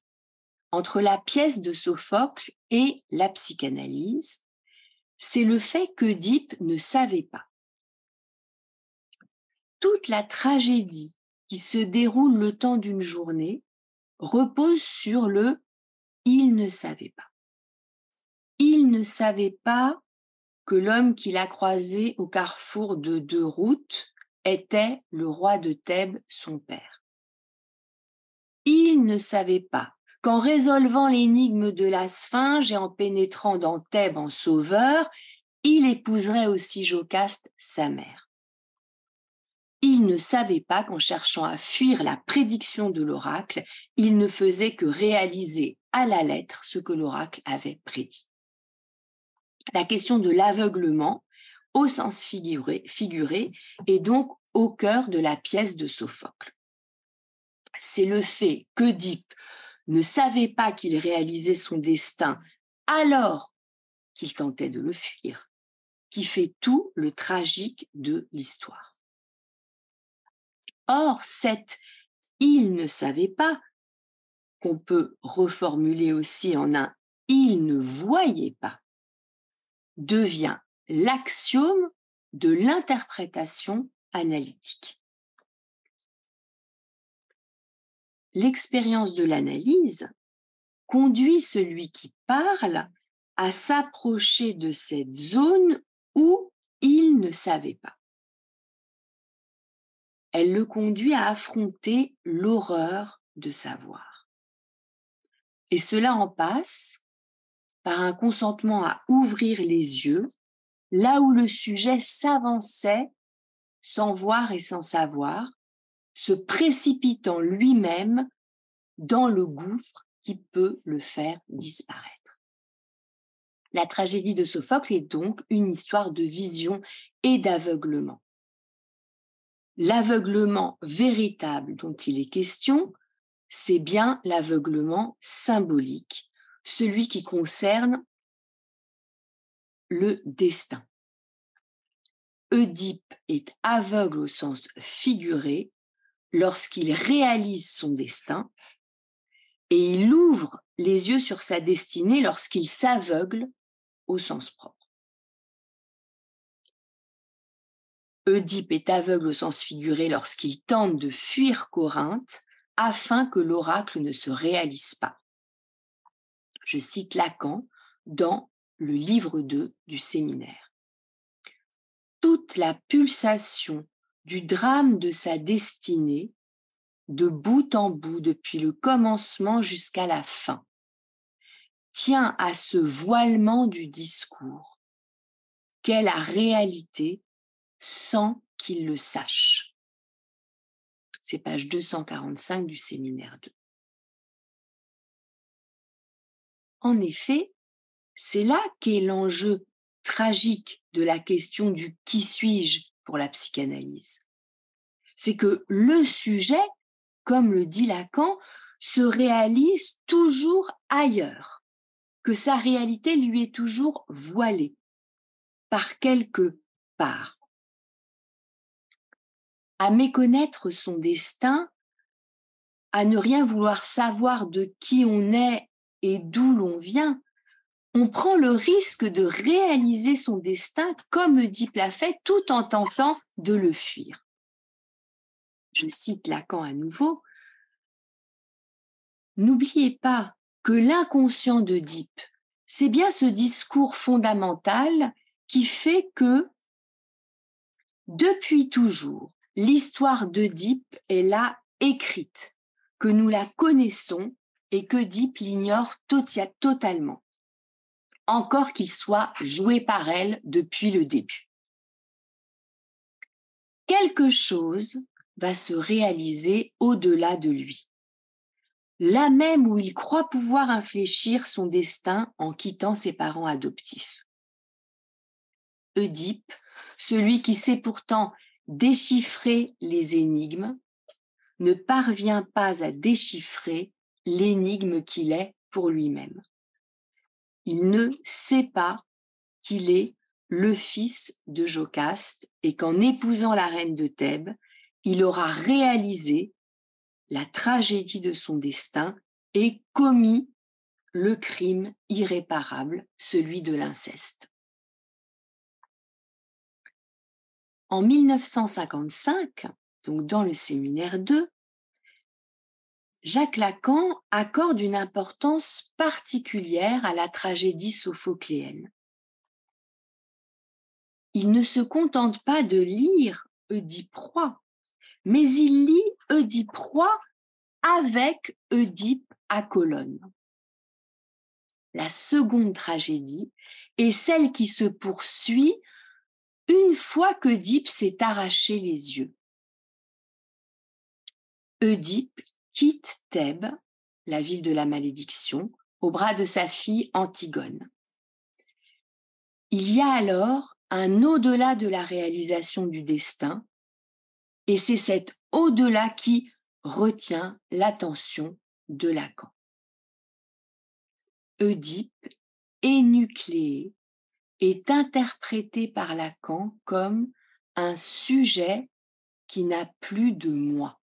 entre la pièce de Sophocle et la psychanalyse, c'est le fait que ne savait pas. Toute la tragédie qui se déroule le temps d'une journée repose sur le il ne savait pas. Il ne savait pas que l'homme qu'il a croisé au carrefour de deux routes était le roi de Thèbes, son père. Il ne savait pas qu'en résolvant l'énigme de la sphinge et en pénétrant dans Thèbes en sauveur, il épouserait aussi Jocaste, sa mère. Il ne savait pas qu'en cherchant à fuir la prédiction de l'oracle, il ne faisait que réaliser à la lettre ce que l'oracle avait prédit. La question de l'aveuglement, au sens figuré, figuré, est donc au cœur de la pièce de Sophocle. C'est le fait qu'Oedipe ne savait pas qu'il réalisait son destin alors qu'il tentait de le fuir, qui fait tout le tragique de l'histoire. Or, cette il ne savait pas, qu'on peut reformuler aussi en un il ne voyait pas, devient l'axiome de l'interprétation analytique. L'expérience de l'analyse conduit celui qui parle à s'approcher de cette zone où il ne savait pas. Elle le conduit à affronter l'horreur de savoir. Et cela en passe par un consentement à ouvrir les yeux là où le sujet s'avançait sans voir et sans savoir, se précipitant lui-même dans le gouffre qui peut le faire disparaître. La tragédie de Sophocle est donc une histoire de vision et d'aveuglement. L'aveuglement véritable dont il est question, c'est bien l'aveuglement symbolique, celui qui concerne le destin. Oedipe est aveugle au sens figuré lorsqu'il réalise son destin et il ouvre les yeux sur sa destinée lorsqu'il s'aveugle au sens propre. Oedipe est aveugle au sens figuré lorsqu'il tente de fuir Corinthe afin que l'oracle ne se réalise pas. Je cite Lacan dans le livre 2 du séminaire. Toute la pulsation du drame de sa destinée, de bout en bout depuis le commencement jusqu'à la fin, tient à ce voilement du discours qu'est la réalité sans qu'il le sache. C'est page 245 du séminaire 2. En effet, c'est là qu'est l'enjeu tragique de la question du qui suis-je pour la psychanalyse. C'est que le sujet, comme le dit Lacan, se réalise toujours ailleurs, que sa réalité lui est toujours voilée par quelque part à méconnaître son destin, à ne rien vouloir savoir de qui on est et d'où l'on vient, on prend le risque de réaliser son destin comme dit l'a fait tout en tentant de le fuir. Je cite Lacan à nouveau. N'oubliez pas que l'inconscient d'Oedipe, c'est bien ce discours fondamental qui fait que, depuis toujours, l'histoire d'Oedipe est là écrite, que nous la connaissons et que l'ignore totalement, encore qu'il soit joué par elle depuis le début. Quelque chose va se réaliser au-delà de lui, là même où il croit pouvoir infléchir son destin en quittant ses parents adoptifs. Oedipe, celui qui sait pourtant déchiffrer les énigmes, ne parvient pas à déchiffrer l'énigme qu'il est pour lui-même. Il ne sait pas qu'il est le fils de Jocaste et qu'en épousant la reine de Thèbes, il aura réalisé la tragédie de son destin et commis le crime irréparable, celui de l'inceste. En 1955, donc dans le séminaire 2, Jacques Lacan accorde une importance particulière à la tragédie sophocléenne. Il ne se contente pas de lire Oedipe mais il lit Oedipe avec Oedipe à colonne. La seconde tragédie est celle qui se poursuit une fois qu'Oedipe s'est arraché les yeux. Quitte Thèbes, la ville de la malédiction, au bras de sa fille Antigone. Il y a alors un au-delà de la réalisation du destin, et c'est cet au-delà qui retient l'attention de Lacan. Oedipe, énucléé, est interprété par Lacan comme un sujet qui n'a plus de moi.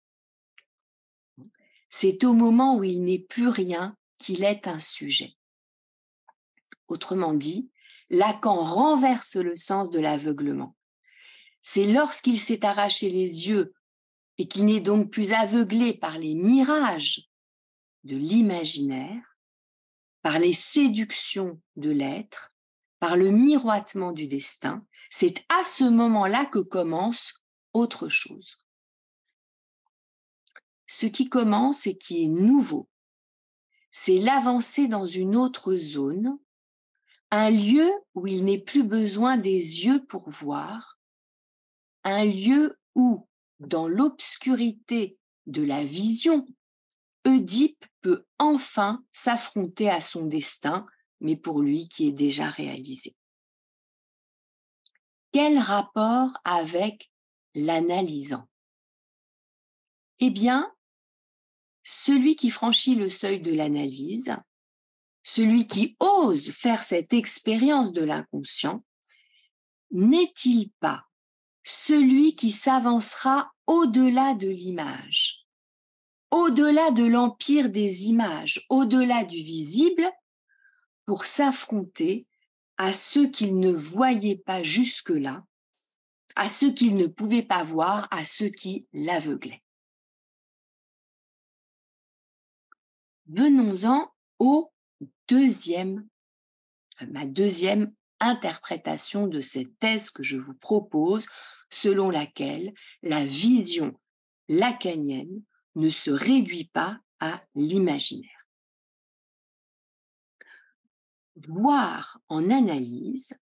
C'est au moment où il n'est plus rien qu'il est un sujet. Autrement dit, Lacan renverse le sens de l'aveuglement. C'est lorsqu'il s'est arraché les yeux et qu'il n'est donc plus aveuglé par les mirages de l'imaginaire, par les séductions de l'être, par le miroitement du destin, c'est à ce moment-là que commence autre chose. Ce qui commence et qui est nouveau, c'est l'avancée dans une autre zone, un lieu où il n'est plus besoin des yeux pour voir, un lieu où, dans l'obscurité de la vision, Oedipe peut enfin s'affronter à son destin mais pour lui qui est déjà réalisé. Quel rapport avec l'analysant? Eh bien, celui qui franchit le seuil de l'analyse, celui qui ose faire cette expérience de l'inconscient, n'est-il pas celui qui s'avancera au-delà de l'image, au-delà de l'empire des images, au-delà du visible, pour s'affronter à ceux qu'il ne voyait pas jusque-là, à ceux qu'il ne pouvait pas voir, à ceux qui l'aveuglaient. Venons-en au deuxième, euh, ma deuxième interprétation de cette thèse que je vous propose, selon laquelle la vision lacanienne ne se réduit pas à l'imaginaire. Voir en analyse,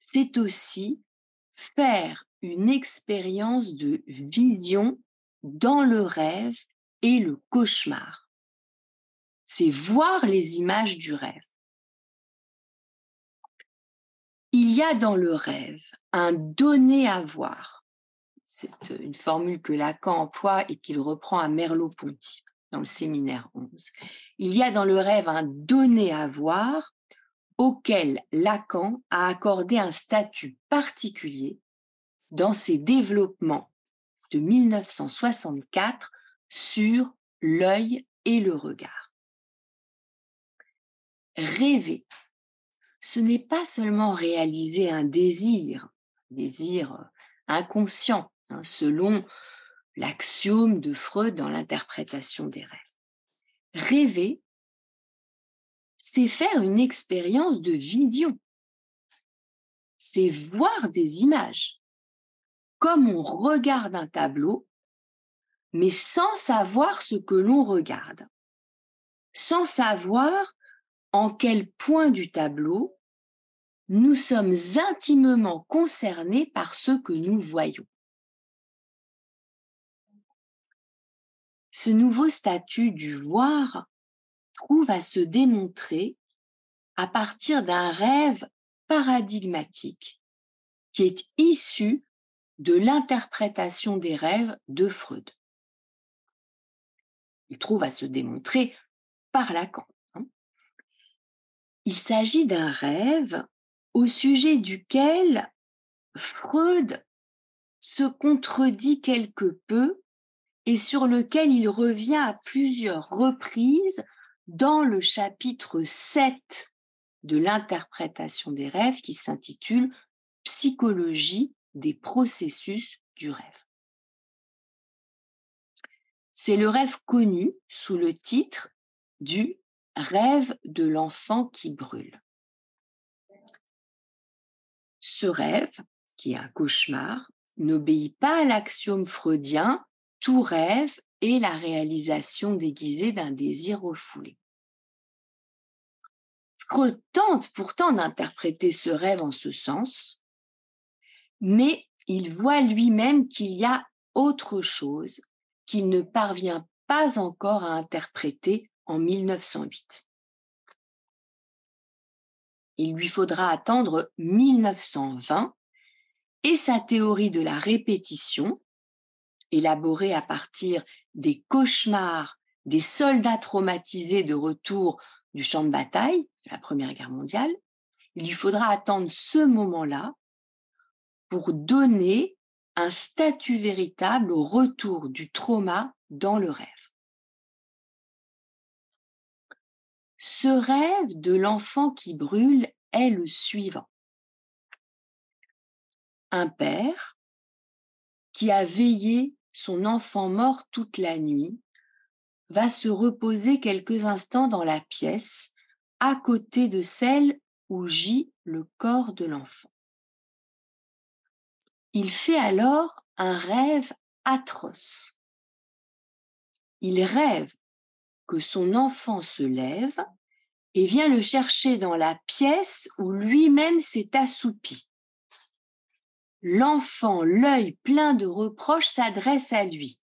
c'est aussi faire une expérience de vision dans le rêve et le cauchemar. C'est voir les images du rêve. Il y a dans le rêve un donné à voir. C'est une formule que Lacan emploie et qu'il reprend à Merleau-Ponty dans le séminaire 11. Il y a dans le rêve un donné à voir auquel Lacan a accordé un statut particulier dans ses développements de 1964 sur l'œil et le regard. Rêver, ce n'est pas seulement réaliser un désir, désir inconscient, hein, selon l'axiome de Freud dans l'interprétation des rêves. Rêver, c'est faire une expérience de vision. C'est voir des images, comme on regarde un tableau, mais sans savoir ce que l'on regarde, sans savoir en quel point du tableau nous sommes intimement concernés par ce que nous voyons. Ce nouveau statut du voir trouve à se démontrer à partir d'un rêve paradigmatique qui est issu de l'interprétation des rêves de Freud. Il trouve à se démontrer par Lacan. Il s'agit d'un rêve au sujet duquel Freud se contredit quelque peu et sur lequel il revient à plusieurs reprises dans le chapitre 7 de l'interprétation des rêves qui s'intitule Psychologie des processus du rêve. C'est le rêve connu sous le titre du rêve de l'enfant qui brûle. Ce rêve, qui est un cauchemar, n'obéit pas à l'axiome freudien tout rêve est la réalisation déguisée d'un désir refoulé. Freud tente pourtant d'interpréter ce rêve en ce sens, mais il voit lui-même qu'il y a autre chose qu'il ne parvient pas encore à interpréter en 1908. Il lui faudra attendre 1920 et sa théorie de la répétition, élaborée à partir des cauchemars des soldats traumatisés de retour du champ de bataille, de la Première Guerre mondiale, il lui faudra attendre ce moment-là pour donner un statut véritable au retour du trauma dans le rêve. Ce rêve de l'enfant qui brûle est le suivant. Un père qui a veillé son enfant mort toute la nuit va se reposer quelques instants dans la pièce à côté de celle où gît le corps de l'enfant. Il fait alors un rêve atroce. Il rêve que son enfant se lève et vient le chercher dans la pièce où lui-même s'est assoupi. L'enfant, l'œil plein de reproches, s'adresse à lui.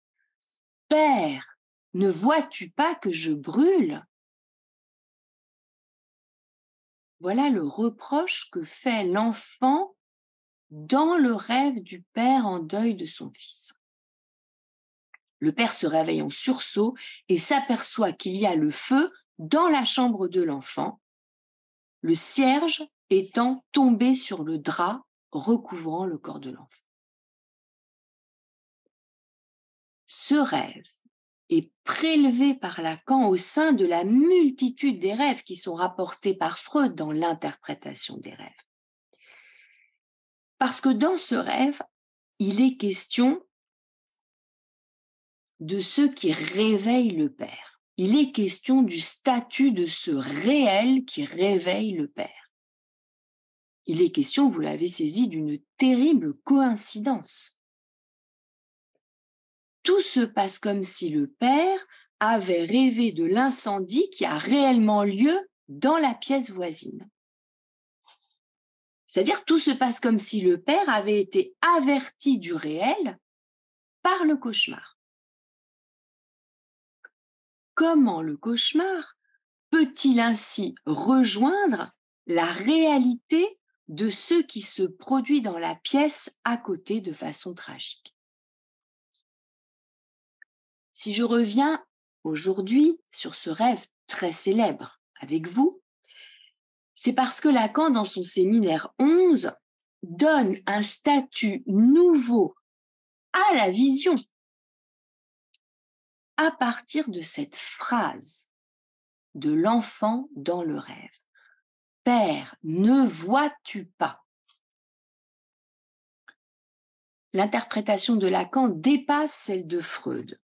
Père, ne vois-tu pas que je brûle? Voilà le reproche que fait l'enfant dans le rêve du père en deuil de son fils. Le père se réveille en sursaut et s'aperçoit qu'il y a le feu dans la chambre de l'enfant, le cierge étant tombé sur le drap recouvrant le corps de l'enfant. Ce rêve est prélevé par Lacan au sein de la multitude des rêves qui sont rapportés par Freud dans l'interprétation des rêves. Parce que dans ce rêve, il est question de ce qui réveille le Père. Il est question du statut de ce réel qui réveille le Père. Il est question, vous l'avez saisi, d'une terrible coïncidence. Tout se passe comme si le Père avait rêvé de l'incendie qui a réellement lieu dans la pièce voisine. C'est-à-dire tout se passe comme si le Père avait été averti du réel par le cauchemar comment le cauchemar peut-il ainsi rejoindre la réalité de ce qui se produit dans la pièce à côté de façon tragique? Si je reviens aujourd'hui sur ce rêve très célèbre avec vous, c'est parce que Lacan, dans son séminaire 11, donne un statut nouveau à la vision à partir de cette phrase de l'enfant dans le rêve. Père, ne vois-tu pas? L'interprétation de Lacan dépasse celle de Freud.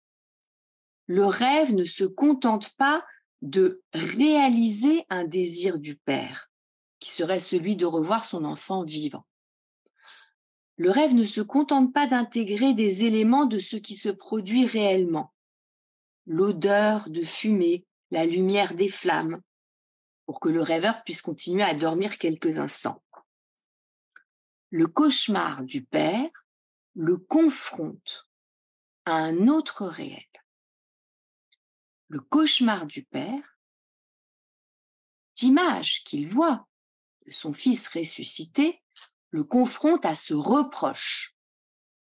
Le rêve ne se contente pas de réaliser un désir du père, qui serait celui de revoir son enfant vivant. Le rêve ne se contente pas d'intégrer des éléments de ce qui se produit réellement l'odeur de fumée, la lumière des flammes, pour que le rêveur puisse continuer à dormir quelques instants. Le cauchemar du père le confronte à un autre réel. Le cauchemar du père, d'image qu'il voit de son fils ressuscité, le confronte à ce reproche.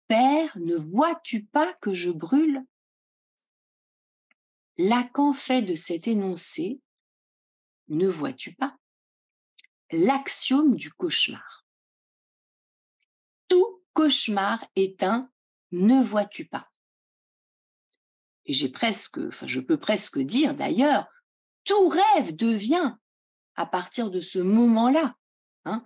Père, ne vois-tu pas que je brûle? Lacan fait de cet énoncé, ne vois-tu pas, l'axiome du cauchemar. Tout cauchemar est un ne vois-tu pas. Et j'ai presque, enfin, je peux presque dire d'ailleurs, tout rêve devient, à partir de ce moment-là, hein,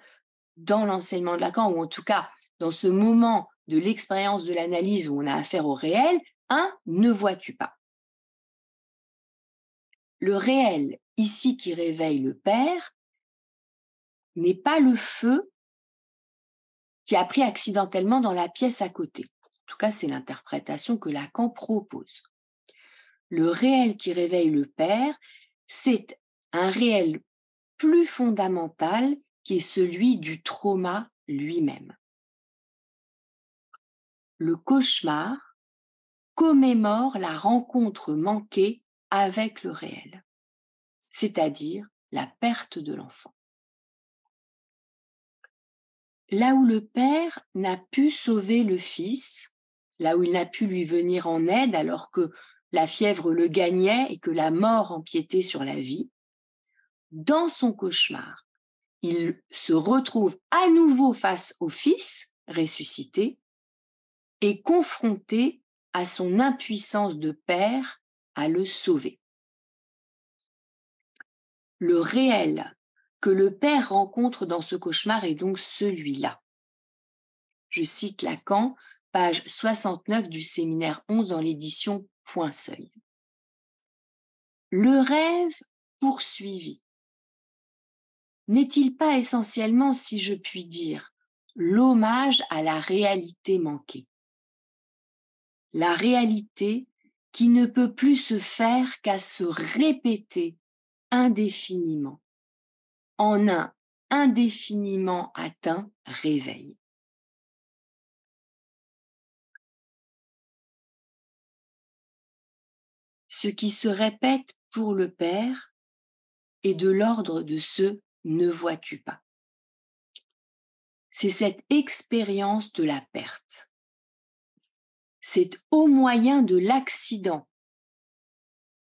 dans l'enseignement de Lacan, ou en tout cas dans ce moment de l'expérience de l'analyse où on a affaire au réel, un ne vois-tu pas le réel ici qui réveille le Père n'est pas le feu qui a pris accidentellement dans la pièce à côté. En tout cas, c'est l'interprétation que Lacan propose. Le réel qui réveille le Père, c'est un réel plus fondamental qui est celui du trauma lui-même. Le cauchemar commémore la rencontre manquée avec le réel, c'est-à-dire la perte de l'enfant. Là où le père n'a pu sauver le fils, là où il n'a pu lui venir en aide alors que la fièvre le gagnait et que la mort empiétait sur la vie, dans son cauchemar, il se retrouve à nouveau face au fils ressuscité et confronté à son impuissance de père à le sauver. Le réel que le père rencontre dans ce cauchemar est donc celui-là. Je cite Lacan, page 69 du séminaire 11 dans l'édition Point Seuil. Le rêve poursuivi n'est-il pas essentiellement, si je puis dire, l'hommage à la réalité manquée? La réalité qui ne peut plus se faire qu'à se répéter indéfiniment, en un indéfiniment atteint réveil. Ce qui se répète pour le Père est de l'ordre de ce ne vois-tu pas. C'est cette expérience de la perte c'est au moyen de l'accident,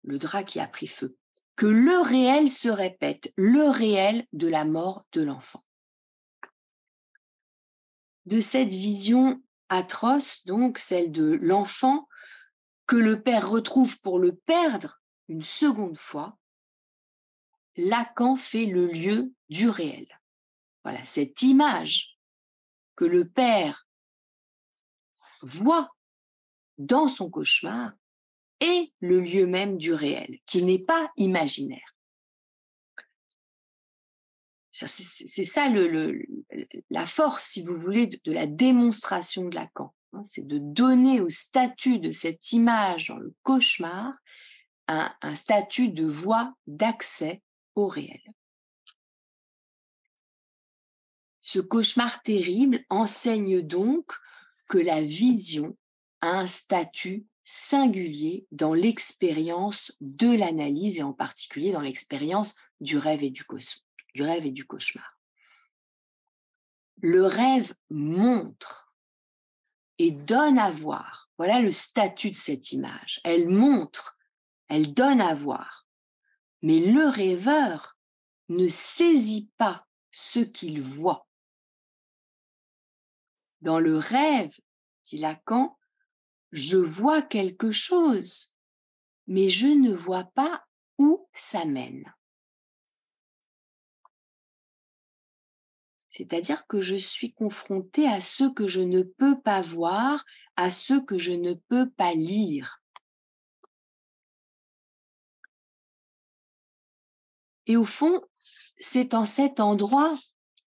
le drap qui a pris feu, que le réel se répète, le réel de la mort de l'enfant. De cette vision atroce, donc celle de l'enfant, que le père retrouve pour le perdre une seconde fois, Lacan fait le lieu du réel. Voilà, cette image que le père voit dans son cauchemar est le lieu même du réel, qui n'est pas imaginaire. C'est ça la force, si vous voulez, de, la démonstration de Lacan. Hein, c'est de donner au statut de cette image dans le cauchemar un statut de voie d'accès au réel. Ce cauchemar terrible enseigne donc que la vision a un statut singulier dans l'expérience de l'analyse et en particulier dans l'expérience du rêve et du, du rêve et du cauchemar. Le rêve montre et donne à voir. Voilà le statut de cette image. Elle montre, elle donne à voir. Mais le rêveur ne saisit pas ce qu'il voit. Dans le rêve, dit Lacan, je vois quelque chose, mais je ne vois pas où ça mène. C'est-à-dire que je suis confrontée à ce que je ne peux pas voir, à ce que je ne peux pas lire. Et au fond, c'est en cet endroit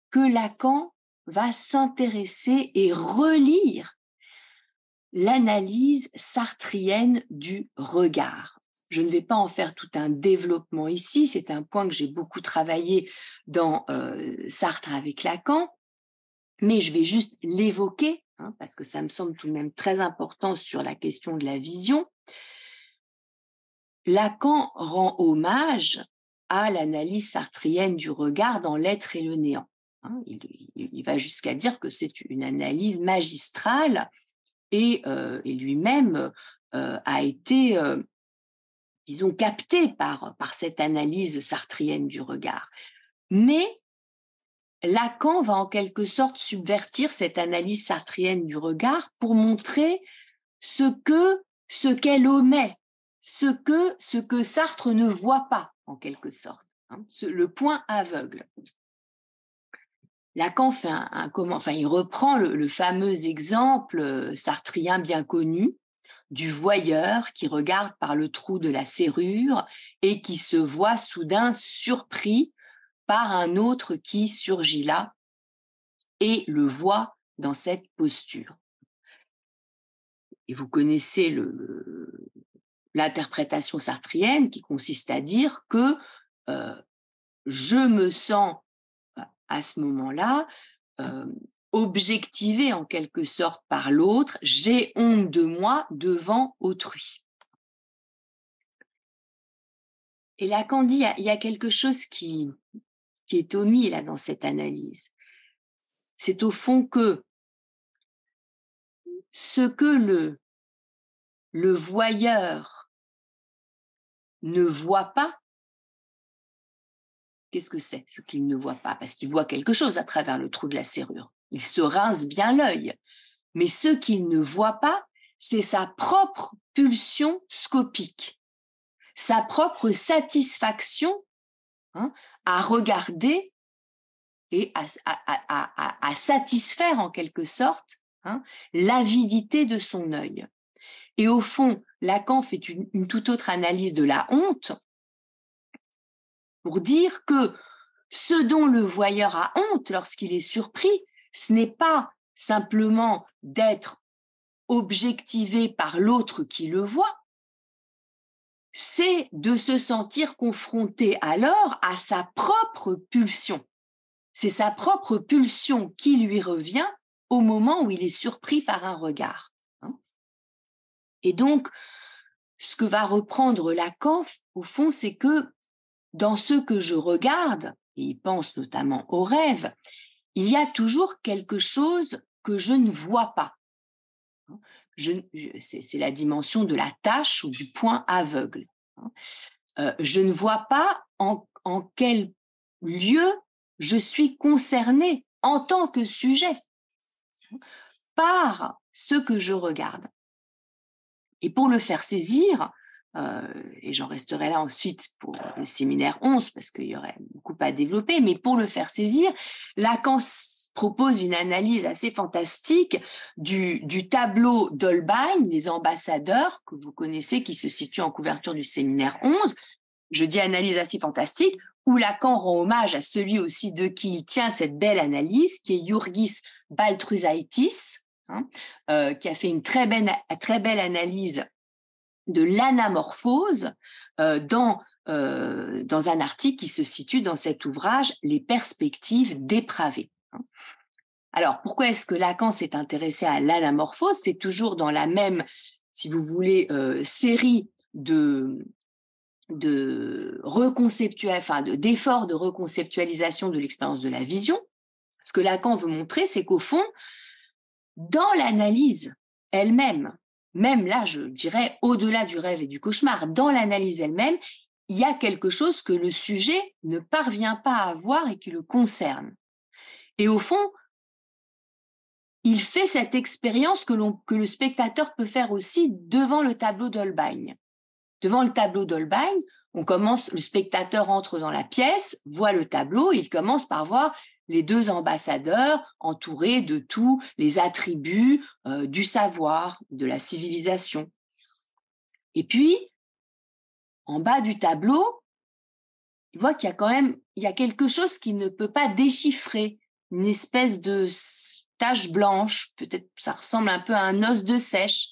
que Lacan va s'intéresser et relire l'analyse sartrienne du regard. Je ne vais pas en faire tout un développement ici, c'est un point que j'ai beaucoup travaillé dans euh, Sartre avec Lacan, mais je vais juste l'évoquer, hein, parce que ça me semble tout de même très important sur la question de la vision. Lacan rend hommage à l'analyse sartrienne du regard dans l'être et le néant. Hein, il, va jusqu'à dire que c'est une analyse magistrale et, lui-même a été, disons, capté par, par cette analyse sartrienne du regard. Mais Lacan va en quelque sorte subvertir cette analyse sartrienne du regard pour montrer ce que ce qu'elle omet, ce que ce que Sartre ne voit pas en quelque sorte, hein, le point aveugle. Lacan fait un, comment, enfin, il reprend le, fameux exemple euh, sartrien bien connu du voyeur qui regarde par le trou de la serrure et qui se voit soudain surpris par un autre qui surgit là et le voit dans cette posture. Et vous connaissez l'interprétation sartrienne qui consiste à dire que euh, je me sens à ce moment-là, objectivé en quelque sorte par l'autre, j'ai honte de moi devant autrui. Et Lacan dit, il y a quelque chose qui, qui est omis là dans cette analyse. C'est au fond que ce que le voyeur ne voit pas, Qu'est-ce que c'est ce qu'il ne voit pas? Parce qu'il voit quelque chose à travers le trou de la serrure. Il se rince bien l'œil. Mais ce qu'il ne voit pas, c'est sa propre pulsion scopique, sa propre satisfaction hein, à regarder et à, satisfaire en quelque sorte hein, l'avidité de son œil. Et au fond, Lacan fait une toute autre analyse de la honte pour dire que ce dont le voyeur a honte lorsqu'il est surpris, ce n'est pas simplement d'être objectivé par l'autre qui le voit, c'est de se sentir confronté alors à sa propre pulsion. C'est sa propre pulsion qui lui revient au moment où il est surpris par un regard. Hein. Et donc, ce que va reprendre Lacan, au fond, c'est que dans ce que je regarde, et il pense notamment au rêve, il y a toujours quelque chose que je ne vois pas. C'est la dimension de la tâche ou du point aveugle. Hein. Euh, je ne vois pas en, en quel lieu je suis concerné en tant que sujet par ce que je regarde. Et pour le faire saisir, et j'en resterai là ensuite pour le séminaire 11 parce qu'il y aurait beaucoup à développer, mais pour le faire saisir, Lacan propose une analyse assez fantastique du, tableau d'Holbein, les ambassadeurs, que vous connaissez, qui se situe en couverture du séminaire 11. Je dis analyse assez fantastique, où Lacan rend hommage à celui aussi de qui il tient cette belle analyse, qui est Jurgis Baltrusaitis, hein, euh, qui a fait une très belle analyse de l'anamorphose euh, dans, euh, dans un article qui se situe dans cet ouvrage Les perspectives dépravées. Alors, pourquoi est-ce que Lacan s'est intéressé à l'anamorphose? C'est toujours dans la même, si vous voulez, série de, de enfin d'efforts de reconceptualisation de l'expérience de la vision. Ce que Lacan veut montrer, c'est qu'au fond, dans l'analyse elle-même, même là, je dirais au-delà du rêve et du cauchemar, dans l'analyse elle-même, il y a quelque chose que le sujet ne parvient pas à voir et qui le concerne. Et au fond, il fait cette expérience que, le spectateur peut faire aussi devant le tableau d'Holbein. Devant le tableau d'Holbein, on commence, le spectateur entre dans la pièce, voit le tableau, il commence par voir les deux ambassadeurs entourés de tous les attributs euh, du savoir, de la civilisation. Et puis, en bas du tableau, il voit qu'il y a quand même il y a quelque chose qui ne peut pas déchiffrer, une espèce de tache blanche, peut-être ça ressemble un peu à un os de sèche.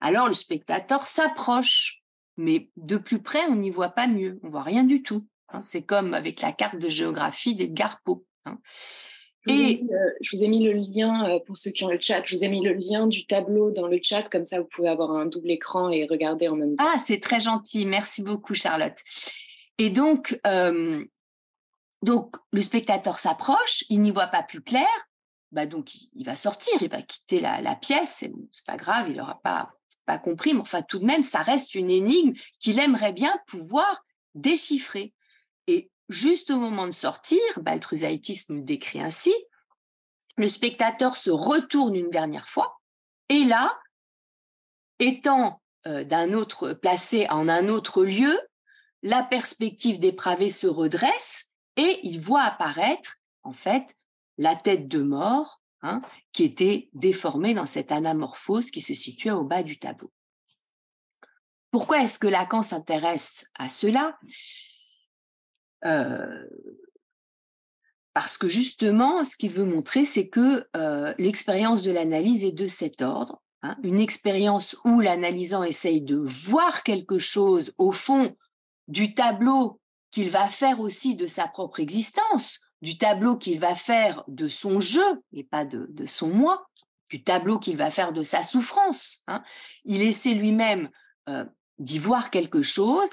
Alors le spectateur s'approche, mais de plus près, on n'y voit pas mieux, on voit rien du tout. Hein. C'est comme avec la carte de géographie des Poe. Hein. Et je vous ai mis le lien euh, pour ceux qui ont le chat. Je vous ai mis le lien du tableau dans le chat, comme ça vous pouvez avoir un double écran et regarder en même temps. Ah, c'est très gentil. Merci beaucoup, Charlotte. Et donc, euh, donc le spectateur s'approche, il n'y voit pas plus clair. Bah donc il va sortir, il va quitter la, la pièce. C'est bon, pas grave, il n'aura pas pas compris. Mais enfin, tout de même, ça reste une énigme qu'il aimerait bien pouvoir déchiffrer. Et juste au moment de sortir, Baltrusaitis nous le décrit ainsi, le spectateur se retourne une dernière fois, et là, étant euh, d'un autre placé en un autre lieu, la perspective dépravée se redresse et il voit apparaître en fait la tête de mort hein, qui était déformée dans cette anamorphose qui se situait au bas du tableau. Pourquoi est-ce que Lacan s'intéresse à cela? Parce que justement, ce qu'il veut montrer, c'est que l'expérience de l'analyse est de cet ordre. Hein. une expérience où l'analysant essaye de voir quelque chose au fond du tableau qu'il va faire aussi de sa propre existence, du tableau qu'il va faire de son jeu et pas de, son moi, du tableau qu'il va faire de sa souffrance. Hein. Il essaie lui-même d'y voir quelque chose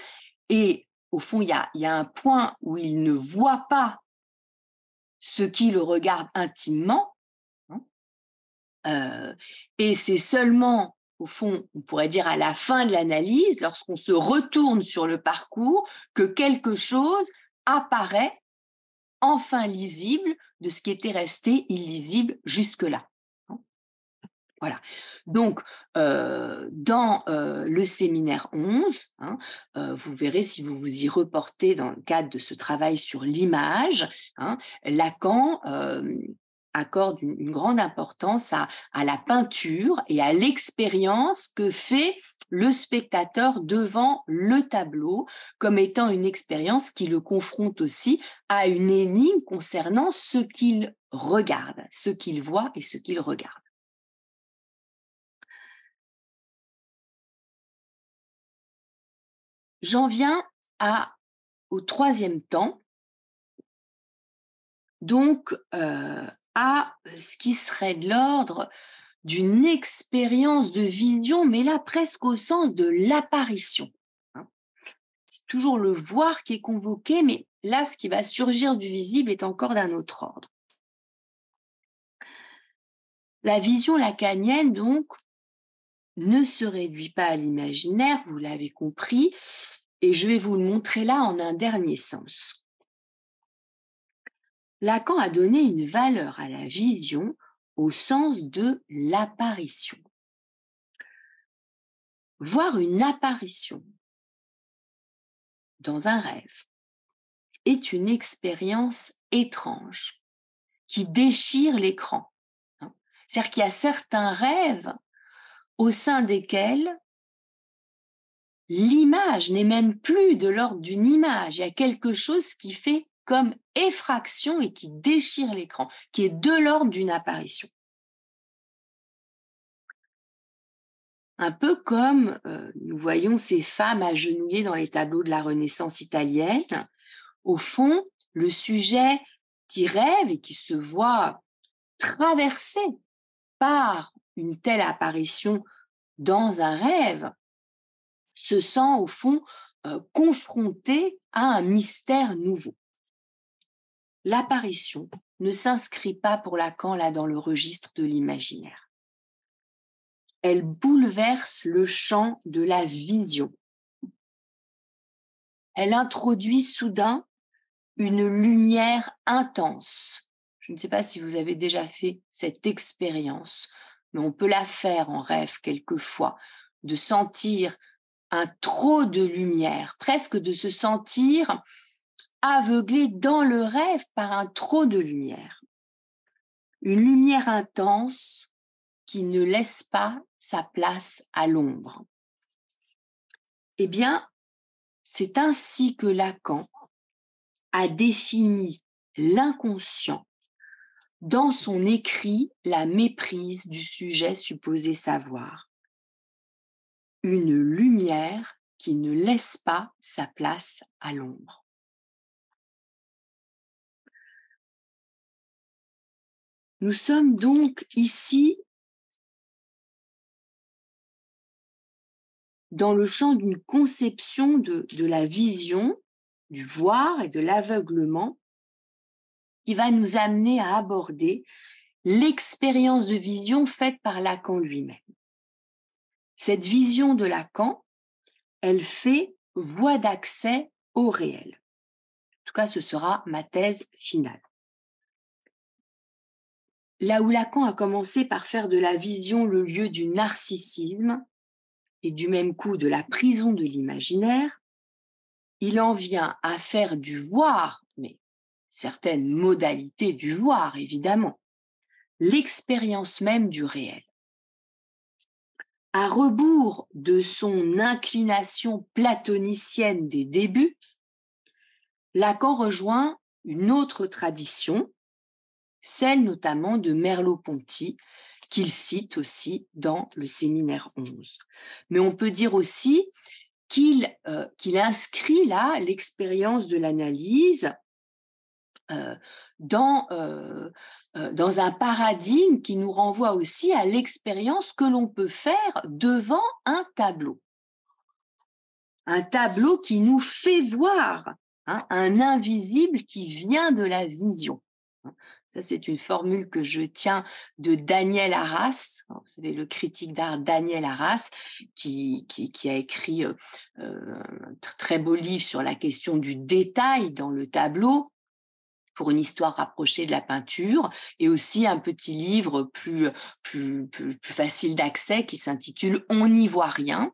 et au fond, il y a, un point où il ne voit pas ce qui le regarde intimement. Hein. Euh, et c'est seulement, au fond, on pourrait dire à la fin de l'analyse, lorsqu'on se retourne sur le parcours, que quelque chose apparaît enfin lisible de ce qui était resté illisible jusque-là. Voilà. Donc, euh, dans euh, le séminaire 11, hein, euh, vous verrez si vous vous y reportez dans le cadre de ce travail sur l'image, hein, Lacan accorde une, grande importance à, à, la peinture et à l'expérience que fait le spectateur devant le tableau comme étant une expérience qui le confronte aussi à une énigme concernant ce qu'il regarde, ce qu'il voit et ce qu'il regarde. J'en viens au troisième temps, donc euh, à ce qui serait de l'ordre d'une expérience de vision, mais là presque au sens de l'apparition. Hein. C'est toujours le voir qui est convoqué, mais là, ce qui va surgir du visible est encore d'un autre ordre. La vision lacanienne, donc, ne se réduit pas à l'imaginaire, vous l'avez compris, et je vais vous le montrer là en un dernier sens. Lacan a donné une valeur à la vision au sens de l'apparition. Voir une apparition dans un rêve est une expérience étrange qui déchire l'écran. Hein. C'est-à-dire qu'il y a certains rêves au sein desquels l'image n'est même plus de l'ordre d'une image. Il y a quelque chose qui fait comme effraction et qui déchire l'écran, qui est de l'ordre d'une apparition. Un peu comme euh, nous voyons ces femmes agenouillées dans les tableaux de la Renaissance italienne. Au fond, le sujet qui rêve et qui se voit traversé par une telle apparition dans un rêve se sent au fond euh, confronté à un mystère nouveau. L'apparition ne s'inscrit pas pour Lacan là dans le registre de l'imaginaire. Elle bouleverse le champ de la vision. Elle introduit soudain une lumière intense. Je ne sais pas si vous avez déjà fait cette expérience, mais on peut la faire en rêve quelquefois, de sentir un trop de lumière, presque de se sentir aveuglé dans le rêve par un trop de lumière. Une lumière intense qui ne laisse pas sa place à l'ombre. Eh bien, c'est ainsi que Lacan a défini l'inconscient dans son écrit La méprise du sujet supposé savoir. Une lumière qui ne laisse pas sa place à l'ombre. Nous sommes donc ici dans le champ d'une conception de, la vision du voir et de l'aveuglement qui va nous amener à aborder l'expérience de vision faite par Lacan lui-même. Cette vision de Lacan, elle fait voie d'accès au réel. En tout cas, ce sera ma thèse finale. Là où Lacan a commencé par faire de la vision le lieu du narcissisme et du même coup de la prison de l'imaginaire, il en vient à faire du voir, mais certaines modalités du voir, évidemment, l'expérience même du réel. À rebours de son inclination platonicienne des débuts, Lacan rejoint une autre tradition, celle notamment de Merleau-Ponty, qu'il cite aussi dans le séminaire 11. Mais on peut dire aussi euh, qu'il inscrit là l'expérience de l'analyse euh, dans, euh, dans un paradigme qui nous renvoie aussi à l'expérience que l'on peut faire devant un tableau. Un tableau qui nous fait voir hein, un invisible qui vient de la vision. Ça, c'est une formule que je tiens de Daniel Arras, vous savez, le critique d'art Daniel Arras, qui, a écrit euh, euh, un très beau livre sur la question du détail dans le tableau pour une histoire rapprochée de la peinture, et aussi un petit livre plus, plus, plus, facile d'accès qui s'intitule On n'y voit rien,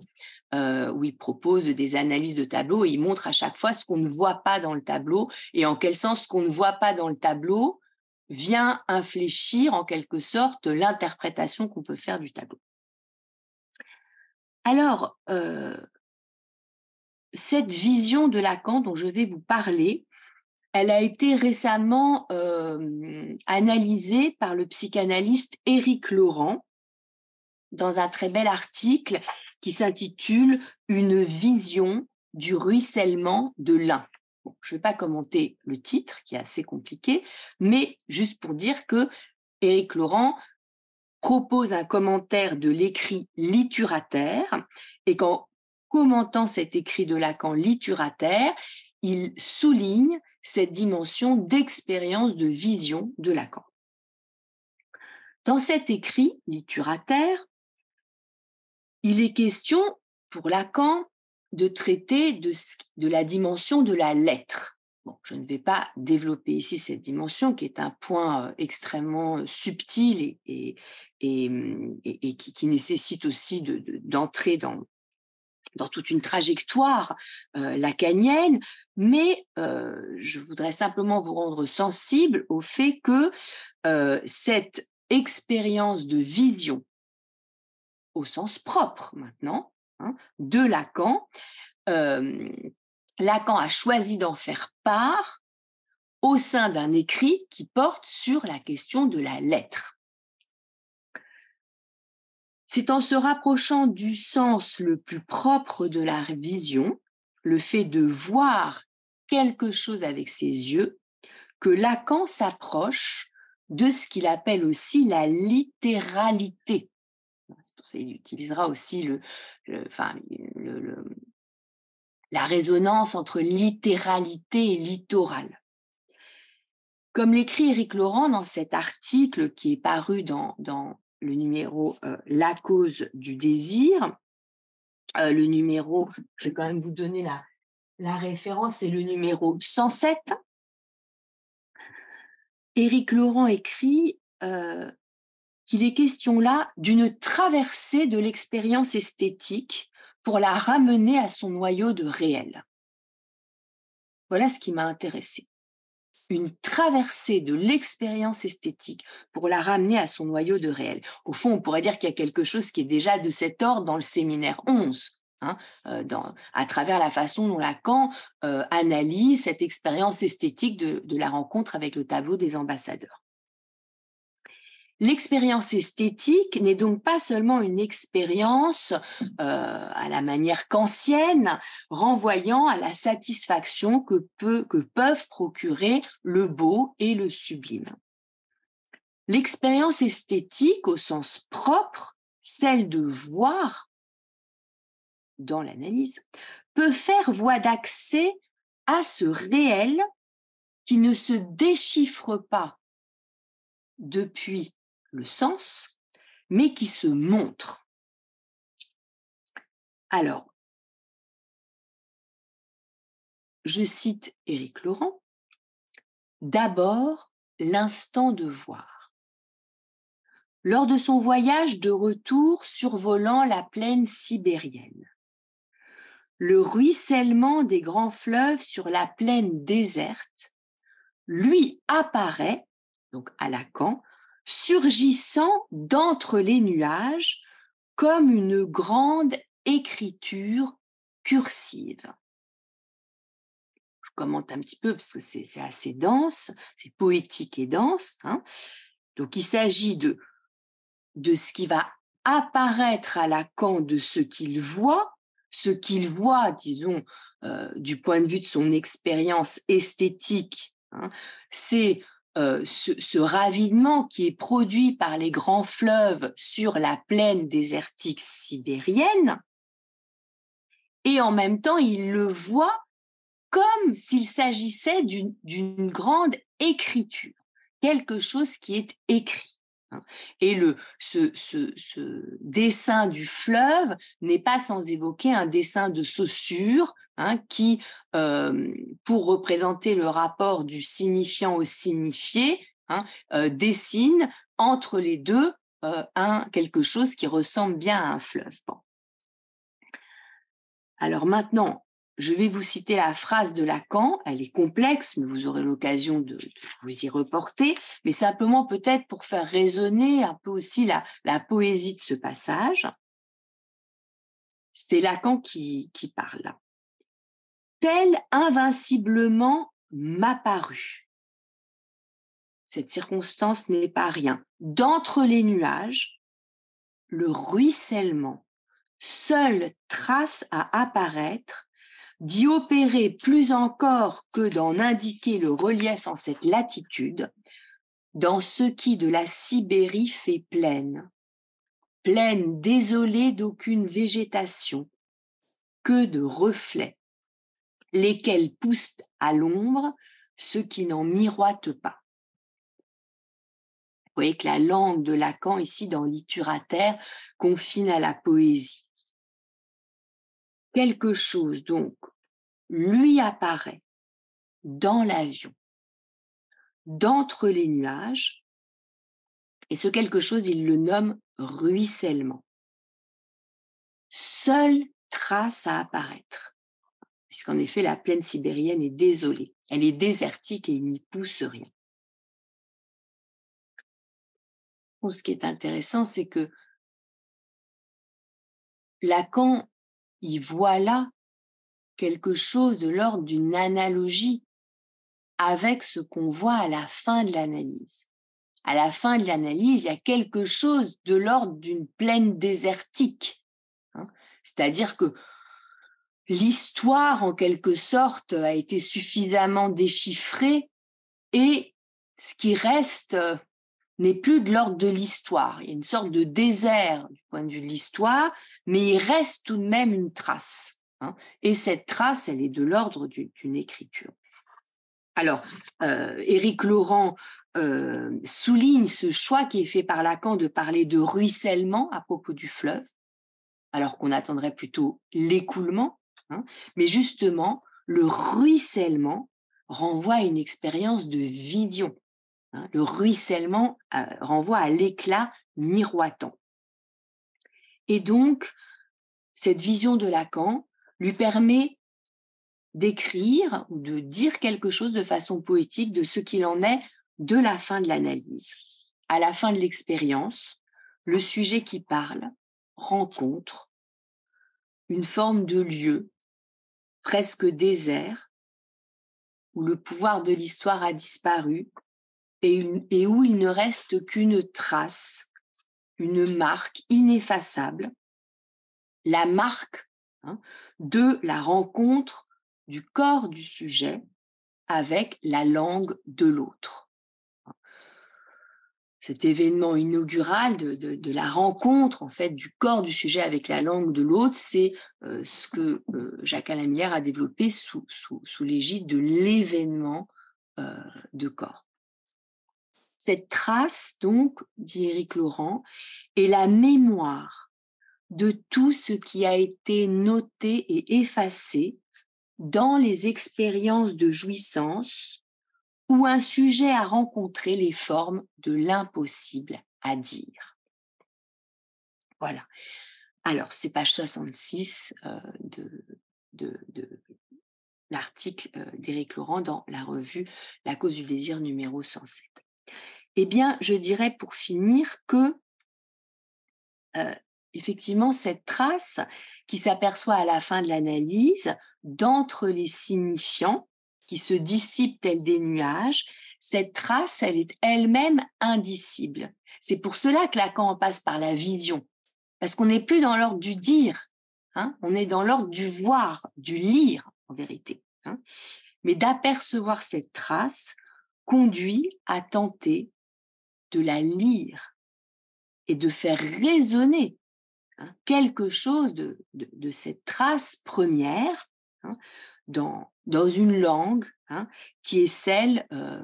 euh, où il propose des analyses de tableau et il montre à chaque fois ce qu'on ne voit pas dans le tableau et en quel sens ce qu'on ne voit pas dans le tableau vient infléchir en quelque sorte l'interprétation qu'on peut faire du tableau. Alors, euh, cette vision de Lacan dont je vais vous parler, elle a été récemment euh, analysée par le psychanalyste Éric Laurent dans un très bel article qui s'intitule Une vision du ruissellement de l'un je ne vais pas commenter le titre qui est assez compliqué, mais juste pour dire que Éric Laurent propose un commentaire de l'écrit litturataire et qu'en commentant cet écrit de Lacan litturataire, il souligne cette dimension d'expérience de vision de Lacan. Dans cet écrit litturataire, il est question pour Lacan de traiter de, la dimension de la lettre. Bon, je ne vais pas développer ici cette dimension qui est un point euh, extrêmement euh, subtil et, et, hum, qui, nécessite aussi d'entrer dans, dans toute une trajectoire euh, lacanienne, mais je voudrais simplement vous rendre sensible au fait que cette expérience de vision, au sens propre maintenant, hein, de Lacan, Lacan a choisi d'en faire part au sein d'un écrit qui porte sur la question de la lettre. C'est en se rapprochant du sens le plus propre de la vision, le fait de voir quelque chose avec ses yeux, que Lacan s'approche de ce qu'il appelle aussi la littéralité. C'est pour ça qu'il utilisera aussi le, enfin, la résonance entre littéralité et littoral. Comme l'écrit Éric Laurent dans cet article qui est paru dans le numéro euh, La cause du désir, euh, le numéro, je vais quand même vous donner la, la référence, c'est le numéro 107. Éric Laurent écrit euh, qu'il est question là d'une traversée de l'expérience esthétique pour la ramener à son noyau de réel. Voilà ce qui m'a intéressé. Une traversée de l'expérience esthétique pour la ramener à son noyau de réel. Au fond, on pourrait dire qu'il y a quelque chose qui est déjà de cet ordre dans le séminaire 11, hein, euh, à travers la façon dont Lacan euh, analyse cette expérience esthétique de la rencontre avec le tableau des ambassadeurs. L'expérience esthétique n'est donc pas seulement une expérience euh, à la manière kantienne, renvoyant à la satisfaction que, que peuvent procurer le beau et le sublime. L'expérience esthétique au sens propre, celle de voir dans l'analyse, peut faire voie d'accès à ce réel qui ne se déchiffre pas depuis le sens, mais qui se montre. Alors, je cite Éric Laurent, d'abord l'instant de voir. Lors de son voyage de retour survolant la plaine sibérienne, le ruissellement des grands fleuves sur la plaine déserte lui apparaît, donc à Lacan, surgissant d'entre les nuages comme une grande écriture cursive. Je commente un petit peu parce que c'est assez dense, c'est poétique et dense. Hein. Donc il s'agit de, de ce qui va apparaître à Lacan de ce qu'il voit, ce qu'il voit, disons, euh, du point de vue de son expérience esthétique, hein, c'est euh, ce, ravinement qui est produit par les grands fleuves sur la plaine désertique sibérienne, et en même temps, il le voit comme s'il s'agissait d'une grande écriture, quelque chose qui est écrit. Hein. Et le, ce, dessin du fleuve n'est pas sans évoquer un dessin de Saussure, hein, qui, pour représenter le rapport du signifiant au signifié, hein, dessine entre les deux un, quelque chose qui ressemble bien à un fleuve. Alors maintenant, je vais vous citer la phrase de Lacan, elle est complexe, mais vous aurez l'occasion de, vous y reporter, mais simplement peut-être pour faire résonner un peu aussi la, poésie de ce passage. C'est Lacan qui parle. Tel invinciblement m'apparut. Cette circonstance n'est pas rien. D'entre les nuages, le ruissellement, seule trace à apparaître, d'y opérer plus encore que d'en indiquer le relief en cette latitude, dans ce qui de la Sibérie fait plaine, plaine désolée d'aucune végétation, que de reflets, lesquels poussent à l'ombre ce qui n'en miroite pas. Vous voyez que la langue de Lacan, ici dans Littérateur, confine à la poésie. quelque chose donc lui apparaît dans l'avion, d'entre les nuages, et ce quelque chose, il le nomme ruissellement. Seule trace à apparaître, puisqu'en effet la plaine sibérienne est désolée, elle est désertique et il n'y pousse rien. ce qui est intéressant, c'est que Lacan y voit là quelque chose de l'ordre d'une analogie avec ce qu'on voit à la fin de l'analyse. À la fin de l'analyse, il y a quelque chose de l'ordre d'une plaine désertique. Hein. C'est-à-dire que l'histoire, en quelque sorte, a été suffisamment déchiffrée et ce qui reste n'est plus de l'ordre de l'histoire. Il y a une sorte de désert du point de vue de l'histoire, mais il reste tout de même une trace. Hein. Et cette trace, elle est de l'ordre d'une écriture. Alors, euh, Éric Laurent euh, souligne ce choix qui est fait par Lacan de parler de ruissellement à propos du fleuve, alors qu'on attendrait plutôt l'écoulement. Hein. mais justement, le ruissellement renvoie à une expérience de vision. Hein, le ruissellement euh, renvoie à l'éclat miroitant. Et donc, cette vision de Lacan lui permet d'écrire ou de dire quelque chose de façon poétique de ce qu'il en est de la fin de l'analyse. À la fin de l'expérience, le sujet qui parle rencontre une forme de lieu presque désert où le pouvoir de l'histoire a disparu et, où il ne reste qu'une trace, une marque ineffaçable, la marque hein, de la rencontre du corps du sujet avec la langue de l'autre. Cet événement inaugural de, la rencontre en fait du corps du sujet avec la langue de l'autre, c'est euh, ce que euh, Jacques Alamillère a développé sous, sous, l'égide de l'événement euh, de corps. Cette trace, donc, dit Éric Laurent, est la mémoire de tout ce qui a été noté et effacé dans les expériences de jouissance où un sujet a rencontré les formes de l'impossible à dire. Voilà. Alors, c'est page 66 euh, de, de, l'article euh, d'Éric Laurent dans la revue La cause du désir numéro 107. Eh bien, je dirais pour finir que euh, effectivement, cette trace qui s'aperçoit à la fin de l'analyse d'entre les signifiants qui se dissipent tels des nuages, cette trace, elle est elle-même indicible. C'est pour cela que Lacan passe par la vision, parce qu'on n'est plus dans l'ordre du dire, hein, on est dans l'ordre du voir, du lire en vérité. Hein. Mais d'apercevoir cette trace conduit à tenter de la lire et de faire résonner hein, quelque chose de, cette trace première dans, une langue hein, qui est celle euh,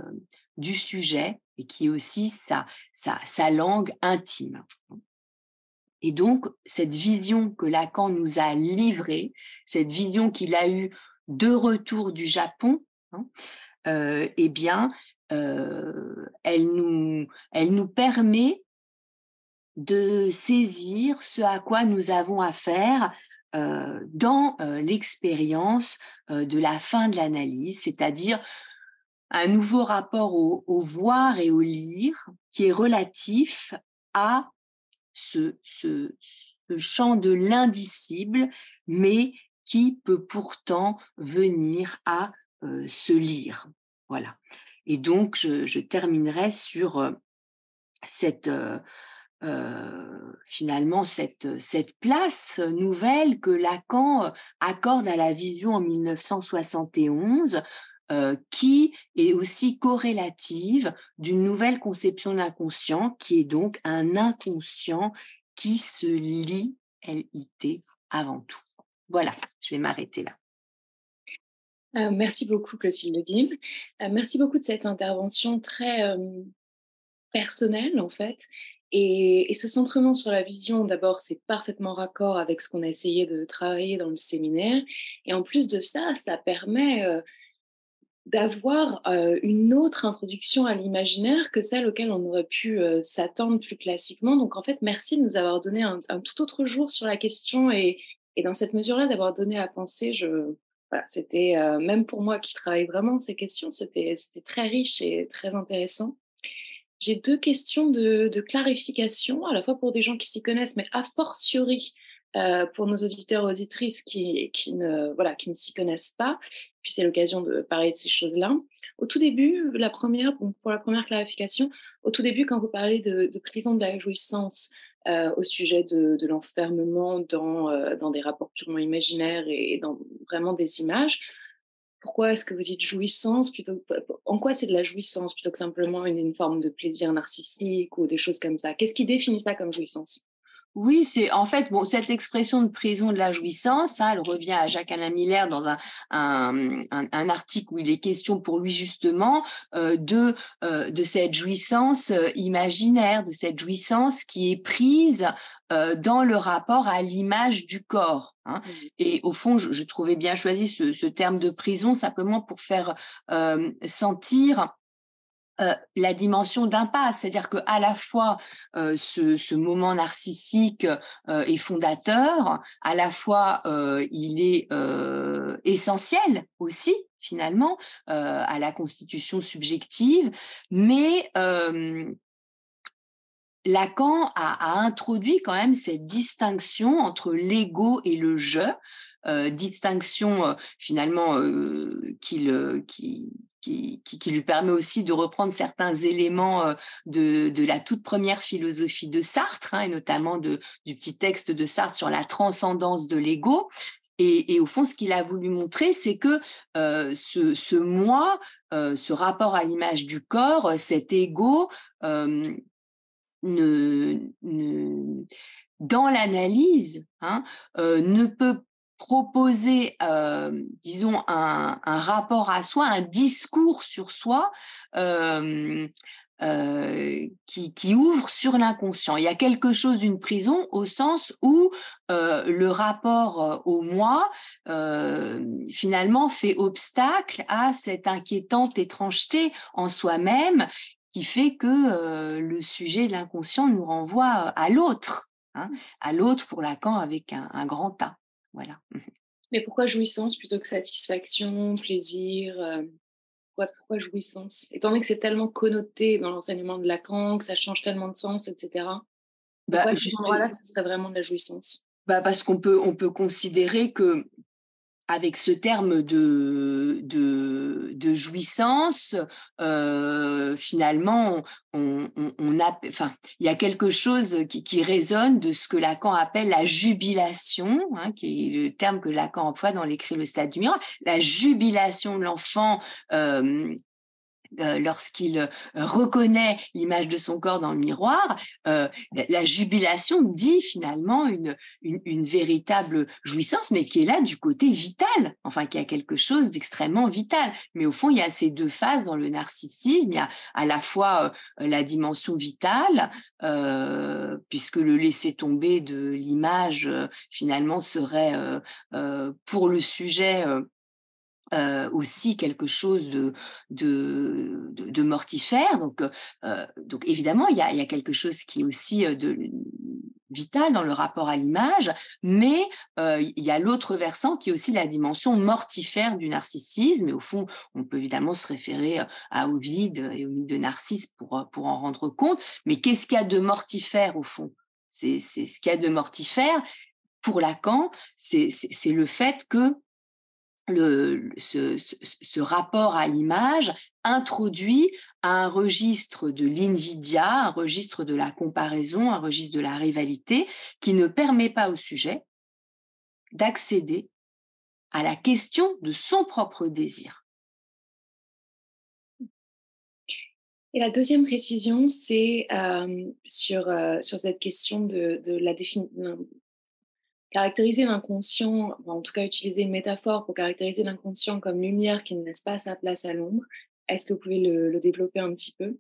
du sujet et qui est aussi sa, sa, langue intime. Et donc, cette vision que Lacan nous a livrée, cette vision qu'il a eue de retour du Japon, euh, eh bien, euh, elle, nous, elle nous permet de saisir ce à quoi nous avons affaire euh, dans euh, l'expérience de la fin de l'analyse, c'est-à-dire un nouveau rapport au, voir et au lire qui est relatif à ce, champ de l'indicible, mais qui peut pourtant venir à se lire. Voilà. Et donc, je, terminerai sur euh, cette, euh, euh, finalement cette, cette place nouvelle que Lacan accorde à la vision en 1971, qui est aussi corrélative d'une nouvelle conception de l'inconscient, qui est donc un inconscient qui se lit LIT avant tout. Voilà, je vais m'arrêter là. Euh, merci beaucoup, Clotilde Guim. Euh, merci beaucoup de cette intervention très personnelle, en fait, Et, ce centrement sur la vision, d'abord, c'est parfaitement raccord avec ce qu'on a essayé de travailler dans le séminaire. Et en plus de ça, ça permet euh, d'avoir euh, une autre introduction à l'imaginaire que celle auquel on aurait pu euh, s'attendre plus classiquement. Donc, en fait, merci de nous avoir donné un, tout autre jour sur la question et, dans cette mesure-là, d'avoir donné à penser. C'était, même pour moi qui travaille vraiment ces questions, c'était très riche et très intéressant. J'ai deux questions de, clarification, à la fois pour des gens qui s'y connaissent, mais a fortiori euh, pour nos auditeurs et auditrices qui, ne, voilà, ne s'y connaissent pas. Puis c'est l'occasion de parler de ces choses-là. Au tout début, la première, pour la première clarification, au tout début, quand vous parlez de, prison de la jouissance euh, au sujet de, l'enfermement dans, euh, dans des rapports purement imaginaires et dans vraiment des images, pourquoi est-ce que vous dites jouissance plutôt En quoi c'est de la jouissance plutôt que simplement une, forme de plaisir narcissique ou des choses comme ça? Qu'est-ce qui définit ça comme jouissance? Oui, c'est en fait bon cette expression de prison de la jouissance, hein, elle revient à Jacques Alain Miller dans un, un, article où il est question pour lui justement euh, de euh, de cette jouissance euh, imaginaire, de cette jouissance qui est prise dans le rapport à l'image du corps. Hein. Mmh. Et au fond, je, trouvais bien choisi ce, ce, terme de prison simplement pour faire sentir euh, la dimension d'impasse, c'est-à-dire que à la fois euh, ce, moment narcissique euh, est fondateur, à la fois il est essentiel aussi finalement à la constitution subjective, mais Lacan a, introduit quand même cette distinction entre l'ego et le je, distinction finalement qu'il qui, lui permet aussi de reprendre certains éléments euh, de, la toute première philosophie de Sartre, hein, et notamment du petit texte de Sartre sur la transcendance de l'ego. Et, au fond, ce qu'il a voulu montrer, c'est que euh, ce, moi, euh, ce rapport à l'image du corps, cet ego, ne, dans l'analyse, hein, ne peut proposer, euh, disons, un, rapport à soi, un discours sur soi euh, euh, qui, ouvre sur l'inconscient. Il y a quelque chose d'une prison au sens où le rapport au moi, finalement, fait obstacle à cette inquiétante étrangeté en soi-même qui fait que le sujet de l'inconscient nous renvoie à l'autre, hein, à l'autre pour Lacan avec un, un grand A. Voilà. Mais pourquoi jouissance plutôt que satisfaction, plaisir euh, pourquoi, jouissance? Étant donné que c'est tellement connoté dans l'enseignement de Lacan, que ça change tellement de sens, etc. Bah, pourquoi juste, là ce serait vraiment de la jouissance? Bah Parce qu'on peut, on peut considérer que avec ce terme de, de, jouissance, euh, finalement, on, a, enfin, il y a quelque chose qui, résonne de ce que Lacan appelle la jubilation, hein, qui est le terme que Lacan emploie dans l'écrit Le Stade du Miroir, la jubilation de l'enfant euh, lorsqu'il euh, reconnaît l'image de son corps dans le miroir, euh, la jubilation dit finalement une, une, véritable jouissance, mais qui est là du côté vital, enfin qui a quelque chose d'extrêmement vital. Mais au fond, il y a ces deux phases dans le narcissisme. Il y a à la fois la dimension vitale, puisque le laisser tomber de l'image finalement serait pour le sujet euh, aussi quelque chose de, de, mortifère. Donc, euh, donc évidemment, il y a, y a, quelque chose qui est aussi euh, de, vital dans le rapport à l'image, mais il y a l'autre versant qui est aussi la dimension mortifère du narcissisme. Et au fond, on peut évidemment se référer à Ovide et au mythe de Narcisse pour, pour en rendre compte. Mais qu'est-ce qu'il y a de mortifère au fond? C'est ce qu'il y a de mortifère pour Lacan, c'est le fait que ce, rapport à l'image introduit un registre de l'invidia, un registre de la comparaison, un registre de la rivalité, qui ne permet pas au sujet d'accéder à la question de son propre désir. Et la deuxième précision, c'est euh, sur, euh, sur cette question de la définition caractériser l'inconscient, en tout cas utiliser une métaphore pour caractériser l'inconscient comme lumière qui ne laisse pas sa place à l'ombre, est-ce que vous pouvez le, développer un petit peu?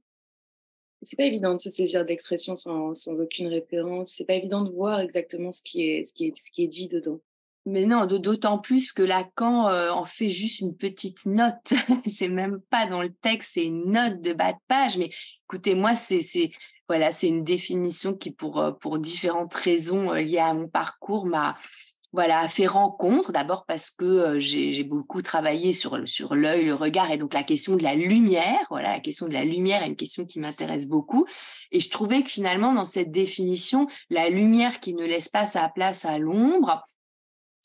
C'est pas évident de se saisir d'expression sans, sans aucune référence. C'est pas évident de voir exactement ce qui est dit dedans. Mais non, d'autant plus que Lacan euh, en fait juste une petite note. c'est même pas dans le texte, c'est une note de bas de page. Mais écoutez, moi, c'est voilà, c'est une définition qui, pour euh, pour différentes raisons euh, liées à mon parcours, m'a voilà, fait rencontre, d'abord parce que j'ai beaucoup travaillé sur, sur l'œil, le regard, et donc la question de la lumière, voilà, la question de la lumière est une question qui m'intéresse beaucoup. Et je trouvais que finalement, dans cette définition, la lumière qui ne laisse pas sa place à l'ombre, euh,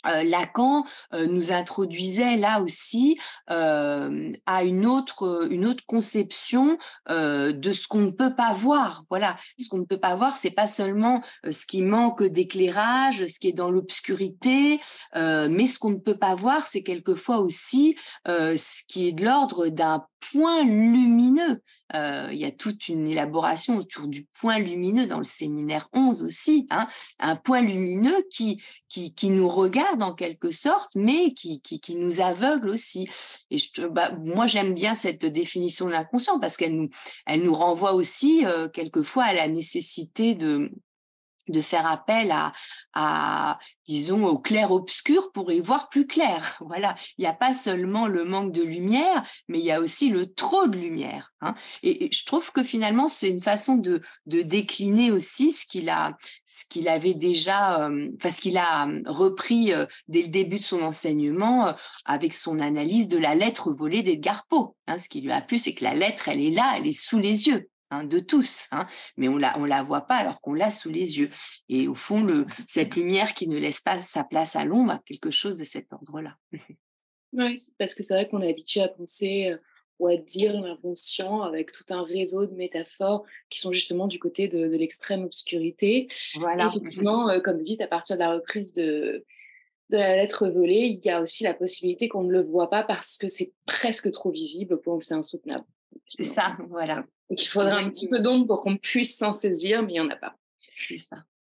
Lacan euh, nous introduisait là aussi euh, à une autre une autre conception de ce qu'on ne peut pas voir. Voilà, ce qu'on ne peut pas voir, c'est pas seulement ce qui manque d'éclairage, ce qui est dans l'obscurité, mais ce qu'on ne peut pas voir, c'est quelquefois aussi ce qui est de l'ordre d'un point lumineux. Euh, il y a toute une élaboration autour du point lumineux dans le séminaire 11 aussi, hein, un point lumineux qui, qui, nous regarde en quelque sorte, mais qui, qui, qui nous aveugle aussi. Et je, bah, moi, j'aime bien cette définition de l'inconscient parce qu'elle nous, elle nous renvoie aussi euh, quelquefois à la nécessité de, de faire appel à, à, disons, au clair-obscur pour y voir plus clair. Voilà, il n'y a pas seulement le manque de lumière, mais il y a aussi le trop de lumière. Hein. Et, je trouve que finalement, c'est une façon de, de, décliner aussi ce qu'il a, ce qu'il avait déjà, euh, ce qu'il a euh, repris euh, dès le début de son enseignement avec son analyse de la lettre volée d'Edgar Poe. Hein. Ce qui lui a plu, c'est que la lettre, elle est là, elle est sous les yeux. Hein, de tous, hein, mais on la, on la voit pas alors qu'on l'a sous les yeux. Et au fond, le, cette lumière qui ne laisse pas sa place à l'ombre a quelque chose de cet ordre-là. oui, parce que c'est vrai qu'on est habitué à penser euh, ou à dire l'inconscient avec tout un réseau de métaphores qui sont justement du côté de, l'extrême obscurité. Voilà. effectivement, euh, comme dit, à partir de la reprise de, de la lettre volée, il y a aussi la possibilité qu'on ne le voit pas parce que c'est presque trop visible pour que c'est insoutenable. C'est ça, voilà. Il faudrait un petit peu d'ombre pour qu'on puisse s'en saisir, mais il n'y en a pas. C'est ça.